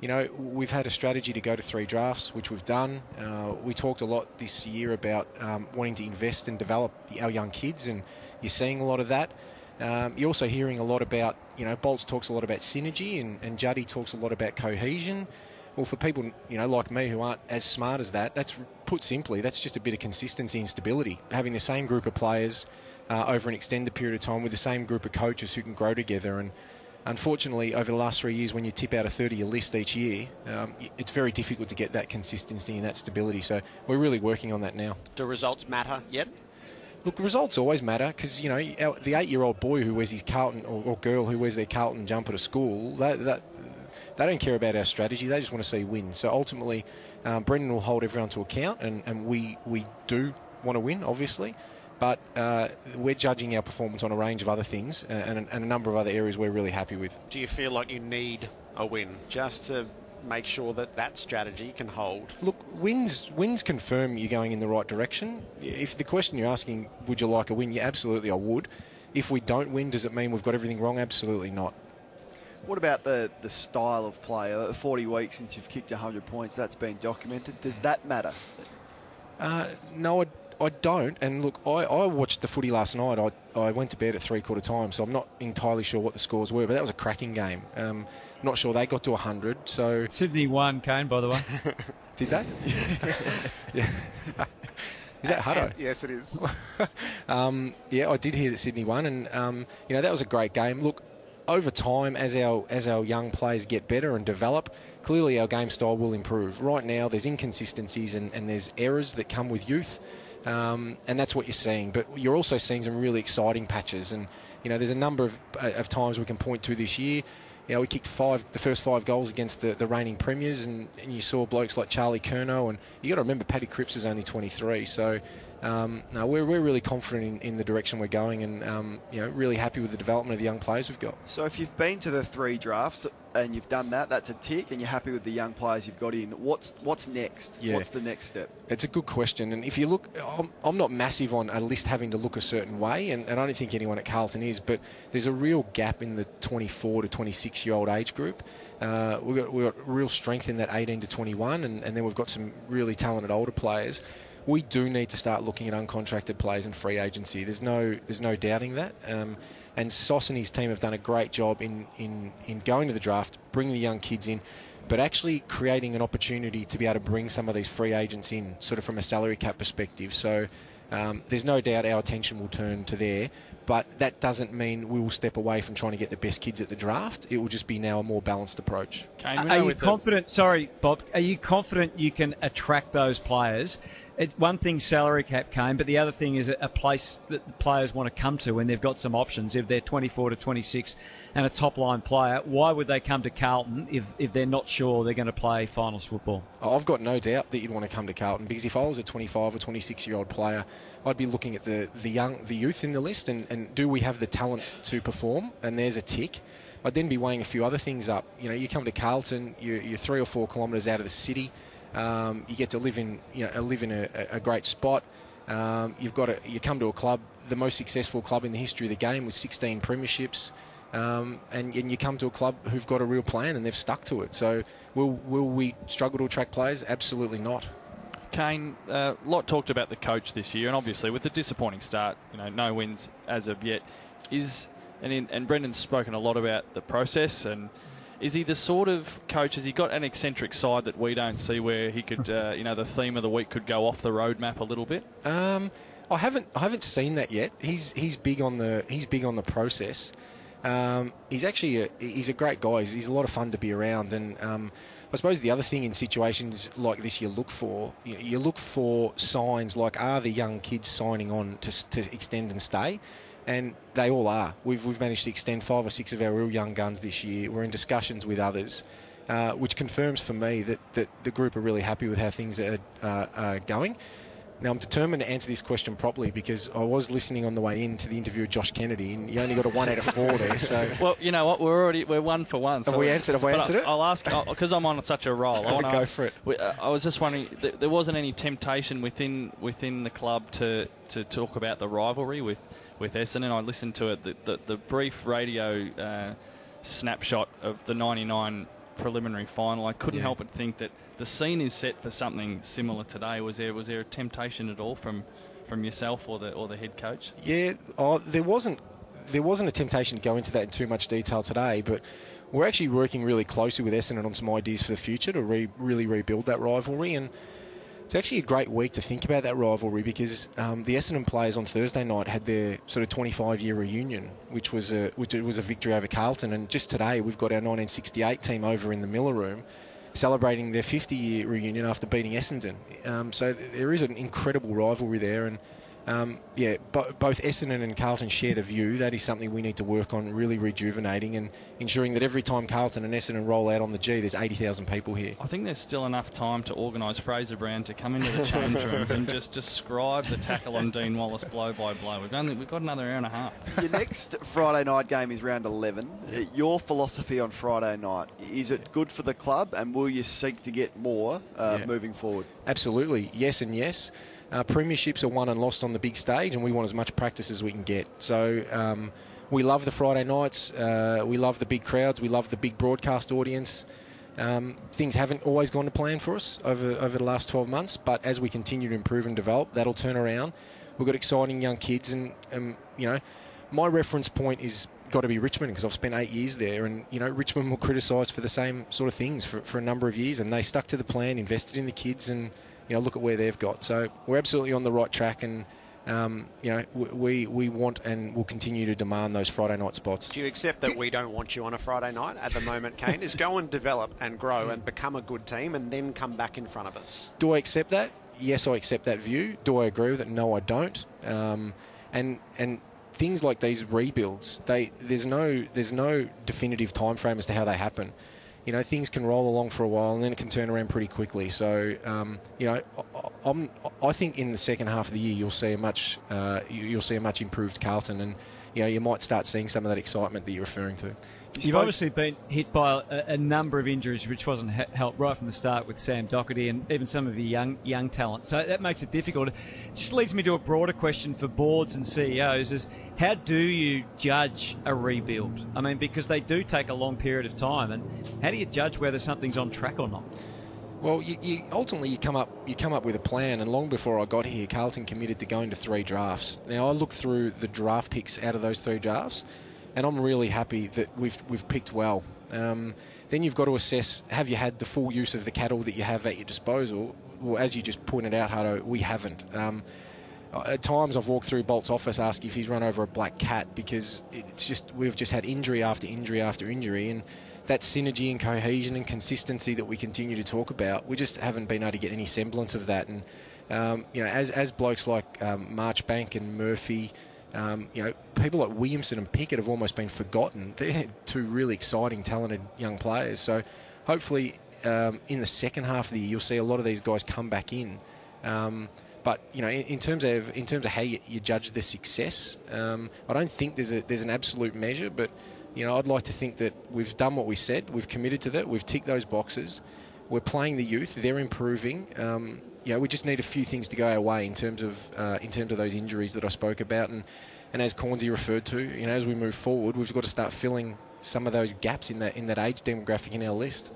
you know, we've had a strategy to go to three drafts, which we've done. Uh, we talked a lot this year about um, wanting to invest and develop our young kids, and you're seeing a lot of that. Um, you're also hearing a lot about, you know, Bolts talks a lot about synergy, and, and Juddy talks a lot about cohesion. Well, for people, you know, like me who aren't as smart as that, that's put simply, that's just a bit of consistency and stability. Having the same group of players uh, over an extended period of time with the same group of coaches who can grow together. And unfortunately, over the last three years, when you tip out a 30 year list each year, um, it's very difficult to get that consistency and that stability. So we're really working on that now. Do results matter yet? Look, results always matter because you know our, the eight-year-old boy who wears his Carlton or, or, girl who wears their Carlton jumper to school, that, that they don't care about our strategy. They just want to see wins. So ultimately, um, Brendan will hold everyone to account, and, and we we do want to win, obviously. But uh, we're judging our performance on a range of other things uh, and, and a number of other areas we're really happy with. Do you feel like you need a win just to make sure that that strategy can hold? Look, wins wins confirm you're going in the right direction. If the question you're asking, would you like a win? Yeah, absolutely, I would. If we don't win, does it mean we've got everything wrong? Absolutely not. What about the, the style of play? Uh, 40 weeks since you've kicked 100 points, that's been documented. Does that matter? Uh, no, I, I don't. And look, I, I watched the footy last night. I, I went to bed at three quarter time, so I'm not entirely sure what the scores were, but that was a cracking game. Um, not sure they got to 100. So Sydney won, Kane, by the way. Did they? yeah. Is that Hutto? Yes, it is. um, yeah, I did hear that Sydney won, and um, you know that was a great game. Look, over time, as our as our young players get better and develop, clearly our game style will improve. Right now, there's inconsistencies and, and there's errors that come with youth, um, and that's what you're seeing. But you're also seeing some really exciting patches, and you know there's a number of, of times we can point to this year. You know, we kicked five, the first five goals against the, the reigning premiers, and, and you saw blokes like Charlie Curnow, and you got to remember Paddy Cripps is only 23, so um, no, we're, we're really confident in, in the direction we're going, and um, you know, really happy with the development of the young players we've got. So if you've been to the three drafts and you've done that, that's a tick, and you're happy with the young players you've got in. What's what's next? Yeah. What's the next step? It's a good question, and if you look, I'm, I'm not massive on a list having to look a certain way, and, and I don't think anyone at Carlton is, but there's a real gap in the 24 to 26 year old age group. Uh, we've got we've got real strength in that 18 to 21, and, and then we've got some really talented older players we do need to start looking at uncontracted players and free agency. There's no there's no doubting that. Um, and Soss and his team have done a great job in, in, in going to the draft, bringing the young kids in, but actually creating an opportunity to be able to bring some of these free agents in, sort of from a salary cap perspective. So Um, there's no doubt our attention will turn to there, but that doesn't mean we will step away from trying to get the best kids at the draft. It will just be now a more balanced approach. Are you confident? Sorry, Bob. Are you confident you can attract those players? It, one thing salary cap came, but the other thing is a, place that players want to come to when they've got some options. If they're 24 to 26 and a top line player, why would they come to Carlton if, if they're not sure they're going to play finals football? I've got no doubt that you'd want to come to Carlton because if I was a 25 or 26 year old player, I'd be looking at the, the young the youth in the list and, and do we have the talent to perform? And there's a tick. I'd then be weighing a few other things up. You know, you come to Carlton, you're, you're three or four kilometres out of the city. Um, you get to live in you know live in a, a great spot. Um, you've got a, you come to a club, the most successful club in the history of the game with 16 premierships, um, and, and, you come to a club who've got a real plan and they've stuck to it. So will will we struggle to attract players? Absolutely not. Kane, a uh, lot talked about the coach this year, and obviously with the disappointing start, you know, no wins as of yet. Is and in, and Brendan's spoken a lot about the process and is he the sort of coach? Has he got an eccentric side that we don't see, where he could, uh, you know, the theme of the week could go off the roadmap a little bit? Um, I haven't, I haven't seen that yet. He's he's big on the he's big on the process. Um, he's actually a, he's a great guy. He's, he's, a lot of fun to be around, and um, I suppose the other thing in situations like this you look for, you, you, look for signs like are the young kids signing on to, to extend and stay and they all are. We've, we've managed to extend five or six of our real young guns this year. We're in discussions with others, uh, which confirms for me that, that the group are really happy with how things are, uh, are going. Now, I'm determined to answer this question properly because I was listening on the way in to the interview with Josh Kennedy, and you only got a one out of four there. So, well, you know what? We're already we're one for one. So have we answered? Have we answered I, it? I'll ask because I'm on such a roll. I go for it. We, uh, I was just wondering, th- there wasn't any temptation within within the club to to talk about the rivalry with with Essendon. I listened to it, the, the, the brief radio uh, snapshot of the 99 preliminary final. I couldn't yeah. help but think that the scene is set for something similar today. Was there was there a temptation at all from from yourself or the or the head coach? Yeah, oh, there wasn't there wasn't a temptation to go into that in too much detail today, but we're actually working really closely with Essendon on some ideas for the future to re- really rebuild that rivalry and it's actually a great week to think about that rivalry because um, the Essendon players on Thursday night had their sort of 25-year reunion, which was a which was a victory over Carlton. And just today, we've got our 1968 team over in the Miller Room, celebrating their 50-year reunion after beating Essendon. Um, so there is an incredible rivalry there, and um, yeah, bo- both Essendon and Carlton share the view. That is something we need to work on, really rejuvenating and ensuring that every time Carlton and Essendon roll out on the G, there's 80,000 people here. I think there's still enough time to organise Fraser Brown to come into the change rooms and just describe the tackle on Dean Wallace blow by blow. We've only we've got another hour and a half. Your next Friday night game is round 11. Your philosophy on Friday night is it good for the club, and will you seek to get more uh, yeah. moving forward? Absolutely, yes and yes. Uh, premierships are won and lost on the big stage, and we want as much practice as we can get. So um, we love the Friday nights. Uh, we love the big crowds. We love the big broadcast audience. Um, things haven't always gone to plan for us over over the last 12 months, but as we continue to improve and develop, that'll turn around. We've got exciting young kids, and you know, my reference point is got to be Richmond because I've spent eight years there, and you know, Richmond were criticised for the same sort of things for, for a number of years, and they stuck to the plan, invested in the kids, and you know, look at where they've got. So we're absolutely on the right track, and um, you know, we we want and will continue to demand those Friday night spots. Do you accept that we don't want you on a Friday night at the moment, Kane? is go and develop and grow and become a good team, and then come back in front of us. Do I accept that? Yes, I accept that view. Do I agree with it? No, I don't. Um, and and things like these rebuilds, they there's no there's no definitive time frame as to how they happen you know, things can roll along for a while and then it can turn around pretty quickly. So, um, you know, I'm, I think in the second half of the year you'll see a much uh, you'll see a much improved Carlton, and you know you might start seeing some of that excitement that you're referring to. You have obviously been hit by a, a, number of injuries, which wasn't helped right from the start with Sam Docherty and even some of your young young talent. So that makes it difficult. It just leads me to a broader question for boards and CEOs: is how do you judge a rebuild? I mean, because they do take a long period of time, and how do you judge whether something's on track or not? Well, you, you, ultimately you come up you come up with a plan, and long before I got here, Carlton committed to going to three drafts. Now I look through the draft picks out of those three drafts and I'm really happy that we've we've picked well. Um, then you've got to assess: have you had the full use of the cattle that you have at your disposal? Well, as you just pointed out, Hutto, we haven't. Um, at times I've walked through Bolt's office asking if he's run over a black cat because it's just we've just had injury after injury after injury, and that synergy and cohesion and consistency that we continue to talk about, we just haven't been able to get any semblance of that. And um, you know, as as blokes like um, Marchbank and Murphy. Um, you know, people like Williamson and Pickett have almost been forgotten. They're two really exciting, talented young players. So, hopefully, um, in the second half of the year, you'll see a lot of these guys come back in. Um, but you know, in, in, terms of in terms of how you, you judge the success, um, I don't think there's a there's an absolute measure. But you know, I'd like to think that we've done what we said, we've committed to that, we've ticked those boxes. We're playing the youth; they're improving. You know, we just need a few things to go our way in terms of uh, in terms of those injuries that I spoke about, and and as Cornsey referred to, you know, as we move forward, we've got to start filling some of those gaps in that in that age demographic in our list.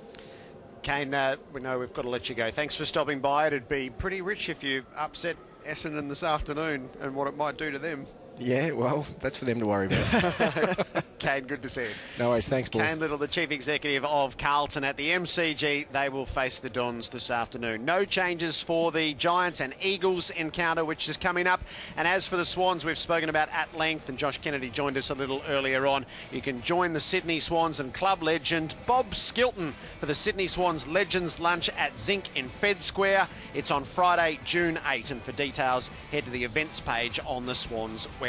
Kane, uh, we know we've got to let you go. Thanks for stopping by. It'd be pretty rich if you upset Essendon this afternoon and what it might do to them. Yeah, well, that's for them to worry about. Kane, good to see you. No worries, thanks, boys. Cain Liddle, the chief executive of Carlton at the MCG. They will face the Dons this afternoon. No changes for the Giants and Eagles encounter, which is coming up. And as for the Swans, we've spoken about at length, and Josh Kennedy joined us a little earlier on. You can join the Sydney Swans and club legend Bob Skilton for the Sydney Swans Legends Lunch at Zinc in Fed Square. It's on Friday, June 8. And for details, head to the events page on the Swans website.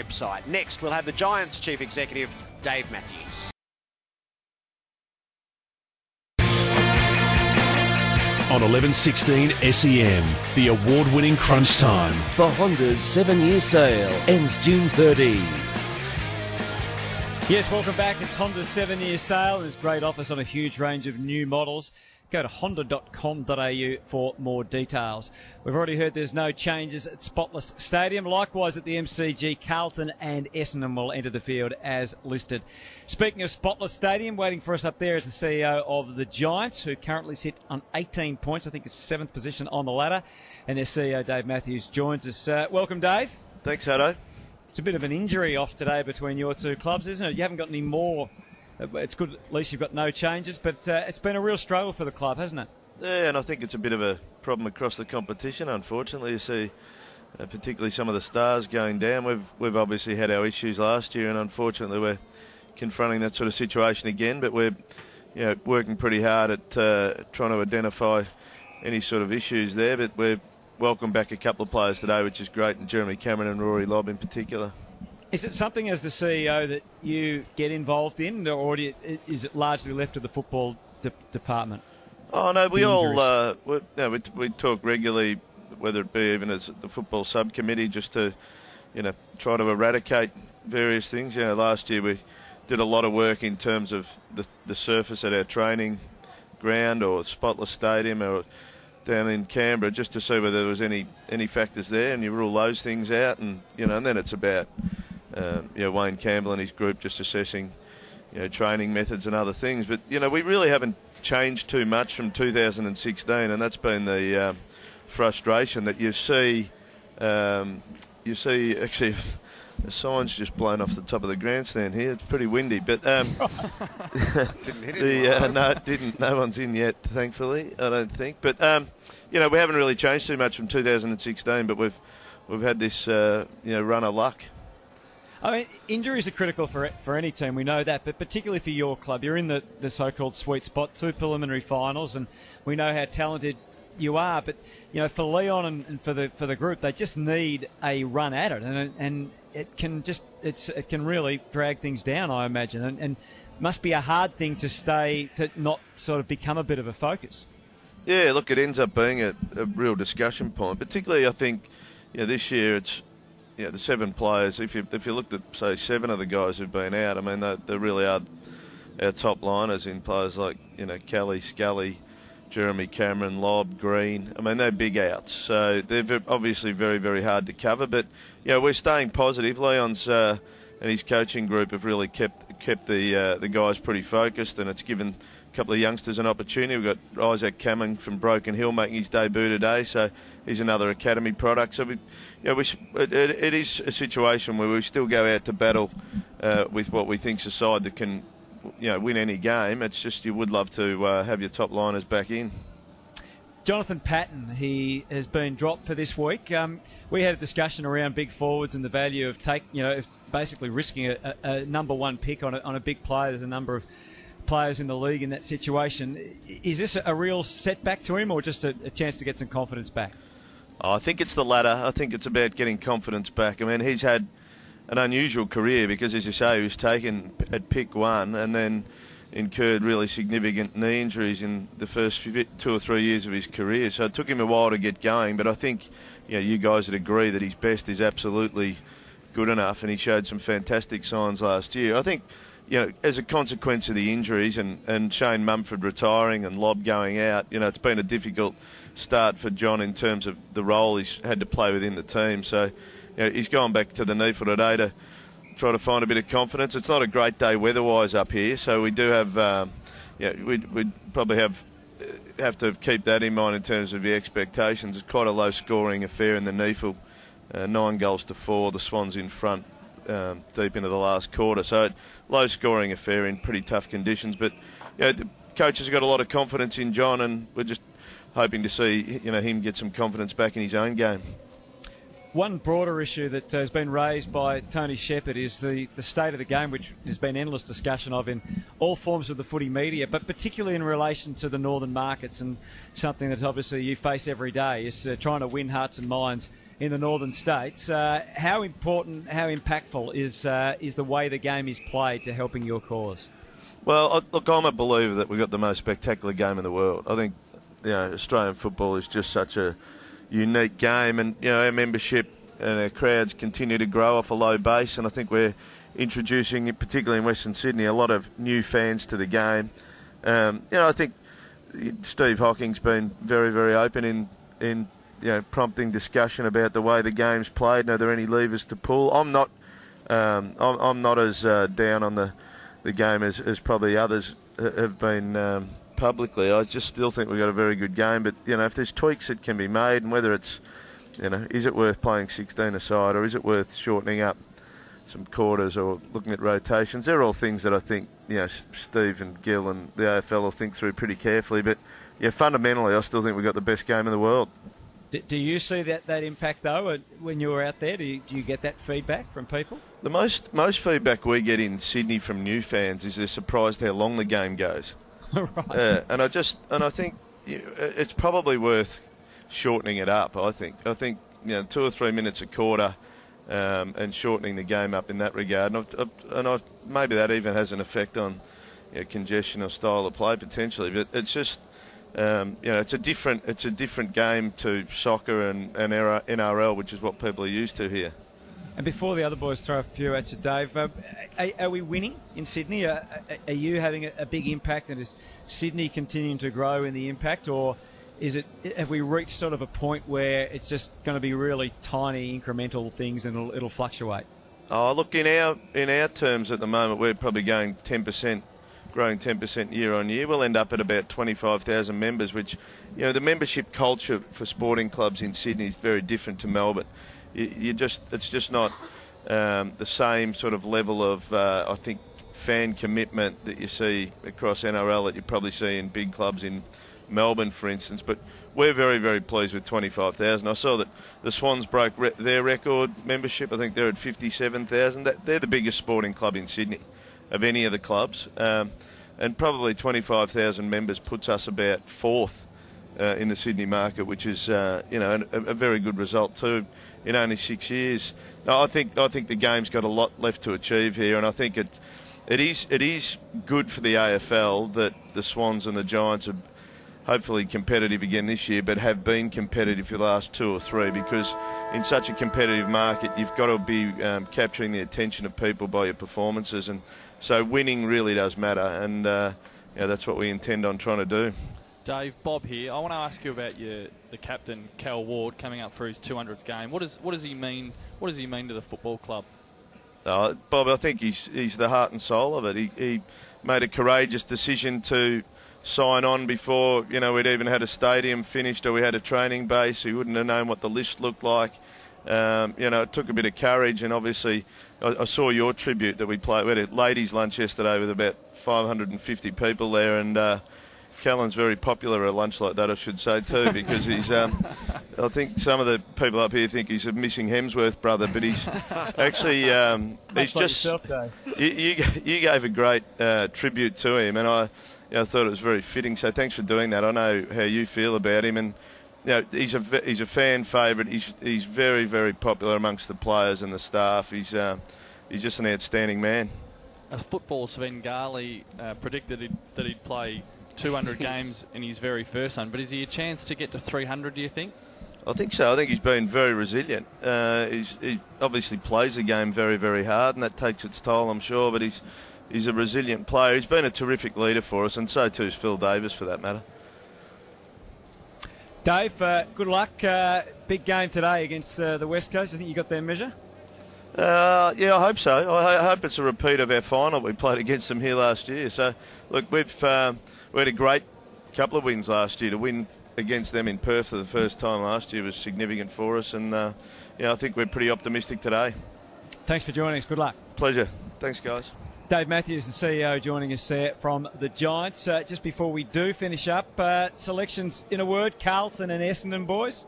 Next, we'll have the Giants chief executive, Dave Matthews. On 1116 SEN, the award winning Crunch Time. For Honda's seven year sale ends June 30. Yes, welcome back. It's Honda's seven year sale. There's great offers on a huge range of new models. Go to honda.com.au for more details. We've already heard there's no changes at Spotless Stadium. Likewise at the MCG, Carlton and Essendon will enter the field as listed. Speaking of Spotless Stadium, waiting for us up there is the CEO of the Giants, who currently sit on 18 points. I think it's seventh position on the ladder. And their CEO, Dave Matthews, joins us. Uh, welcome, Dave. Thanks, Hutto. It's a bit of an injury off today between your two clubs, isn't it? You haven't got any more it's good at least you've got no changes, but uh, it's been a real struggle for the club, hasn't it? Yeah, and I think it's a bit of a problem across the competition. Unfortunately, you see, uh, particularly some of the stars going down. We've we've obviously had our issues last year, and unfortunately, we're confronting that sort of situation again. But we're you know working pretty hard at uh, trying to identify any sort of issues there. But we've welcomed back a couple of players today, which is great, and Jeremy Cameron and Rory Lobb in particular. Is it something as the CEO that you get involved in, or you, is it largely left to the football de- department? Oh no, we all uh, we, no, we, we talk regularly, whether it be even as the football subcommittee, just to you know try to eradicate various things. You know, last year we did a lot of work in terms of the, the surface at our training ground or spotless stadium or down in Canberra just to see whether there was any any factors there, and you rule those things out, and you know, and then it's about um, you know, Wayne Campbell and his group just assessing, you know, training methods and other things. But you know, we really haven't changed too much from 2016, and that's been the um, frustration that you see. Um, you see, actually. The sign's just blown off the top of the grandstand here. It's pretty windy, but um, didn't hit the, uh, no, it didn't. No one's in yet, thankfully. I don't think. But um, you know, we haven't really changed too much from 2016, but we've we've had this uh, you know run of luck I mean, injuries are critical for for any team. We know that, but particularly for your club, you're in the, the so-called sweet spot, two preliminary finals, and we know how talented you are. But you know, for Leon and, and, for the for the group, they just need a run at it, and and it can just it's it can really drag things down. I imagine, and, and must be a hard thing to stay to not sort of become a bit of a focus. Yeah, look, it ends up being a, a real discussion point. Particularly, I think, you know, this year it's yeah, the seven players. If you if you looked at say seven of the guys who've been out, I mean they, they really are our top liners in players like you know Kelly, Scully, Jeremy Cameron, Lobb, Green. I mean they're big outs, so they're obviously very very hard to cover. But you know we're staying positive. Leon's uh, and his coaching group have really kept kept the uh, the guys pretty focused, and it's given couple of youngsters an opportunity. We've got Isaac coming from Broken Hill making his debut today, so he's another academy product. So we, you know, we, it, it is a situation where we still go out to battle uh, with what we think's a side that can, you know, win any game. It's just you would love to uh, have your top liners back in. Jonathan Patton, he has been dropped for this week. Um, we had a discussion around big forwards and the value of take, you know, basically risking a, a, a number one pick on a, on a big player. There's a number of players in the league in that situation. Is this a real setback to him, or just a, a chance to get some confidence back? Oh, I think it's the latter. I think it's about getting confidence back. I mean, he's had an unusual career because, as you say, he was taken at pick one and then incurred really significant knee injuries in the first few, two or three years of his career. So it took him a while to get going. But I think you, know, you guys would agree that his best is absolutely good enough, and he showed some fantastic signs last year. I think you know, as a consequence of the injuries and, and Shane Mumford retiring and Lob going out, you know, it's been a difficult start for John in terms of the role he's had to play within the team. So, you know, he's gone back to the NEAFL today to try to find a bit of confidence. It's not a great day weather-wise up here, so we do have, um, yeah, we'd, we'd probably have have to keep that in mind in terms of the expectations. It's quite a low-scoring affair in the NEAFL, uh, nine goals to four. The Swans in front um, deep into the last quarter. So low scoring affair in pretty tough conditions. But you know, the coaches have got a lot of confidence in John, and we're just hoping to see you know him get some confidence back in his own game. One broader issue that has been raised by Tony Shepherd is the, the state of the game, which has been endless discussion of in all forms of the footy media, but particularly in relation to the northern markets and something that obviously you face every day is uh, trying to win hearts and minds in the northern states. Uh, how important, how impactful is uh, is the way the game is played to helping your cause? Well, look, I'm a believer that we've got the most spectacular game in the world. I think you know Australian football is just such a unique game, and you know our membership and our crowds continue to grow off a low base, and I think we're introducing, particularly in Western Sydney, a lot of new fans to the game. Um, you know, I think Steve Hocking's been very, very open in in you know, prompting discussion about the way the game's played. And are there any levers to pull? I'm not. Um, I'm, I'm, not as uh, down on the the game as, as probably others have been um, publicly. I just still think we've got a very good game. But you know, if there's tweaks that can be made, and whether it's you know, is it worth playing 16 aside, or is it worth shortening up some quarters, or looking at rotations? They're all things that I think you know Steve and Gill and the AFL will think through pretty carefully. But yeah, fundamentally, I still think we've got the best game in the world. Do, do you see that, that impact though when you were out there? Do you, do you get that feedback from people? The most most feedback we get in Sydney from new fans is they're surprised how long the game goes. right. Uh, and I just and I think you it's probably worth shortening it up. I think I think you know two or three minutes a quarter. Um, and shortening the game up in that regard, and, I've, I've, and I've, maybe that even has an effect on you know, congestion or style of play potentially. But it's just um, you know, it's a different it's a different game to soccer and, and NRL, which is what people are used to here. And before the other boys throw a few at you, Dave, uh, are, are, we winning in Sydney? Are, are you having a, a, big impact, and is Sydney continuing to grow in the impact, or is it have we reached sort of a point where it's just going to be really tiny incremental things and it'll, it'll fluctuate? Oh, look in our in our terms at the moment, we're probably going 10% growing 10% year on year. We'll end up at about 25,000 members, which, you know, the membership culture for sporting clubs in Sydney is very different to Melbourne. You, you just, it's just not um, the same sort of level of, uh, I think, fan commitment that you see across NRL that you probably see in big clubs in Melbourne, for instance. But we're very, very pleased with 25,000. I saw that the Swans broke re- their record membership. I think they're at 57,000. They're the biggest sporting club in Sydney of any of the clubs. Um, and probably 25,000 members puts us about fourth uh, in the Sydney market, which is uh, you know a, a, very good result too in only six years. I think I think the game's got a lot left to achieve here, and I think it it is it is good for the AFL that the Swans and the Giants are hopefully competitive again this year, but have been competitive for the last two or three because in such a competitive market, you've got to be um, capturing the attention of people by your performances and so winning really does matter, and uh, yeah, that's what we intend on trying to do. Dave, Bob here. I want to ask you about your the captain Cal Ward coming up for his 200th game. What does what does he mean? What does he mean to the football club? Uh, Bob, I think he's he's the heart and soul of it. He, he made a courageous decision to sign on before you know we'd even had a stadium finished or we had a training base. He wouldn't have known what the list looked like. Um, you know, it took a bit of courage, and obviously, I, I, saw your tribute that we played. We had a ladies' lunch yesterday with about 550 people there, and uh, Callan's very popular at lunch like that, I should say too, because he's. Um, I think some of the people up here think he's a missing Hemsworth brother, but he's actually um, he's like just. yourself, Dave. You, you, you gave a great uh, tribute to him, and I, you know, I thought it was very fitting. So thanks for doing that. I know how you feel about him, and you know, he's a he's a fan favourite. He's he's very very popular amongst the players and the staff. He's uh, he's just an outstanding man. A football Svengali uh, predicted he'd, that he'd play 200 games in his very first one, but is he a chance to get to 300? Do you think? I think so. I think he's been very resilient. Uh, he's, he obviously plays the game very, very hard, and that takes its toll, I'm sure. But he's he's a resilient player. He's been a terrific leader for us, and so too is Phil Davis, for that matter. Dave, uh, good luck. Uh, big game today against uh, the West Coast. I think you got their measure. Uh, yeah, I hope so. I, I hope it's a repeat of our final we played against them here last year. So, look, we've um, we had a great couple of wins last year. To win against them in Perth for the first time last year was significant for us, and uh, yeah, I think we're pretty optimistic today. Thanks for joining us. Good luck. Pleasure. Thanks, guys. Dave Matthews, the CEO, joining us there from the Giants. Uh, just before we do finish up, uh, selections in a word: Carlton and Essendon, boys.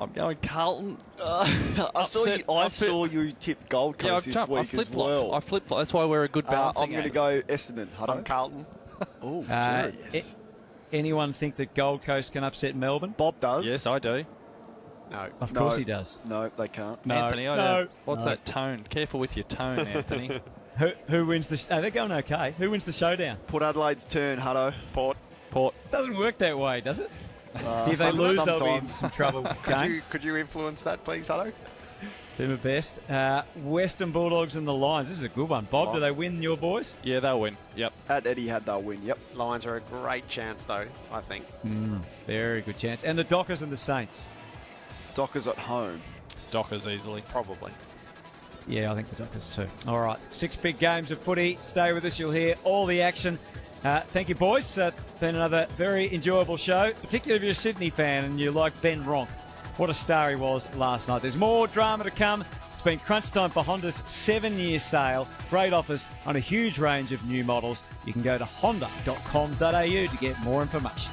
I'm going Carlton. Uh, I saw you. I upset- saw you tip Gold Coast I've this jumped- I week as flip-flopped. well. I flip That's why we're a good Uh, I'm going to go Essendon. Hutto. I'm Carlton. Oh, Uh, yes. a- anyone think that Gold Coast can upset Melbourne? Bob does. Yes, I do. No. Of No. course he does. No, they can't. No, Anthony, I no, don't. What's no. that tone? Careful with your tone, Anthony. Who, who wins the? Sh- oh, they're going okay. Who wins the showdown? Port Adelaide's turn, Hutto. Port. Port. Doesn't work that way, does it? Uh, if they some- lose, they'll be in some trouble. Could you, could you influence that, please, Hutto? Do my best. Uh, Western Bulldogs and the Lions. This is a good one. Bob, do they win your boys? Yeah, they'll win. Yep. At Etihad they'll win. Yep. Lions are a great chance, though, I think. Mm, very good chance. And the Dockers and the Saints. Dockers at home. Dockers easily. Probably. Yeah, I think the Dockers too. All right, six big games of footy. Stay with us. You'll hear all the action. Uh, thank you, boys. Uh, been another very enjoyable show, particularly if you're a Sydney fan and you like Ben Ronke. What a star he was last night. There's more drama to come. It's been crunch time for Honda's seven-year sale. Great offers on a huge range of new models. You can go to honda.com.au to get more information.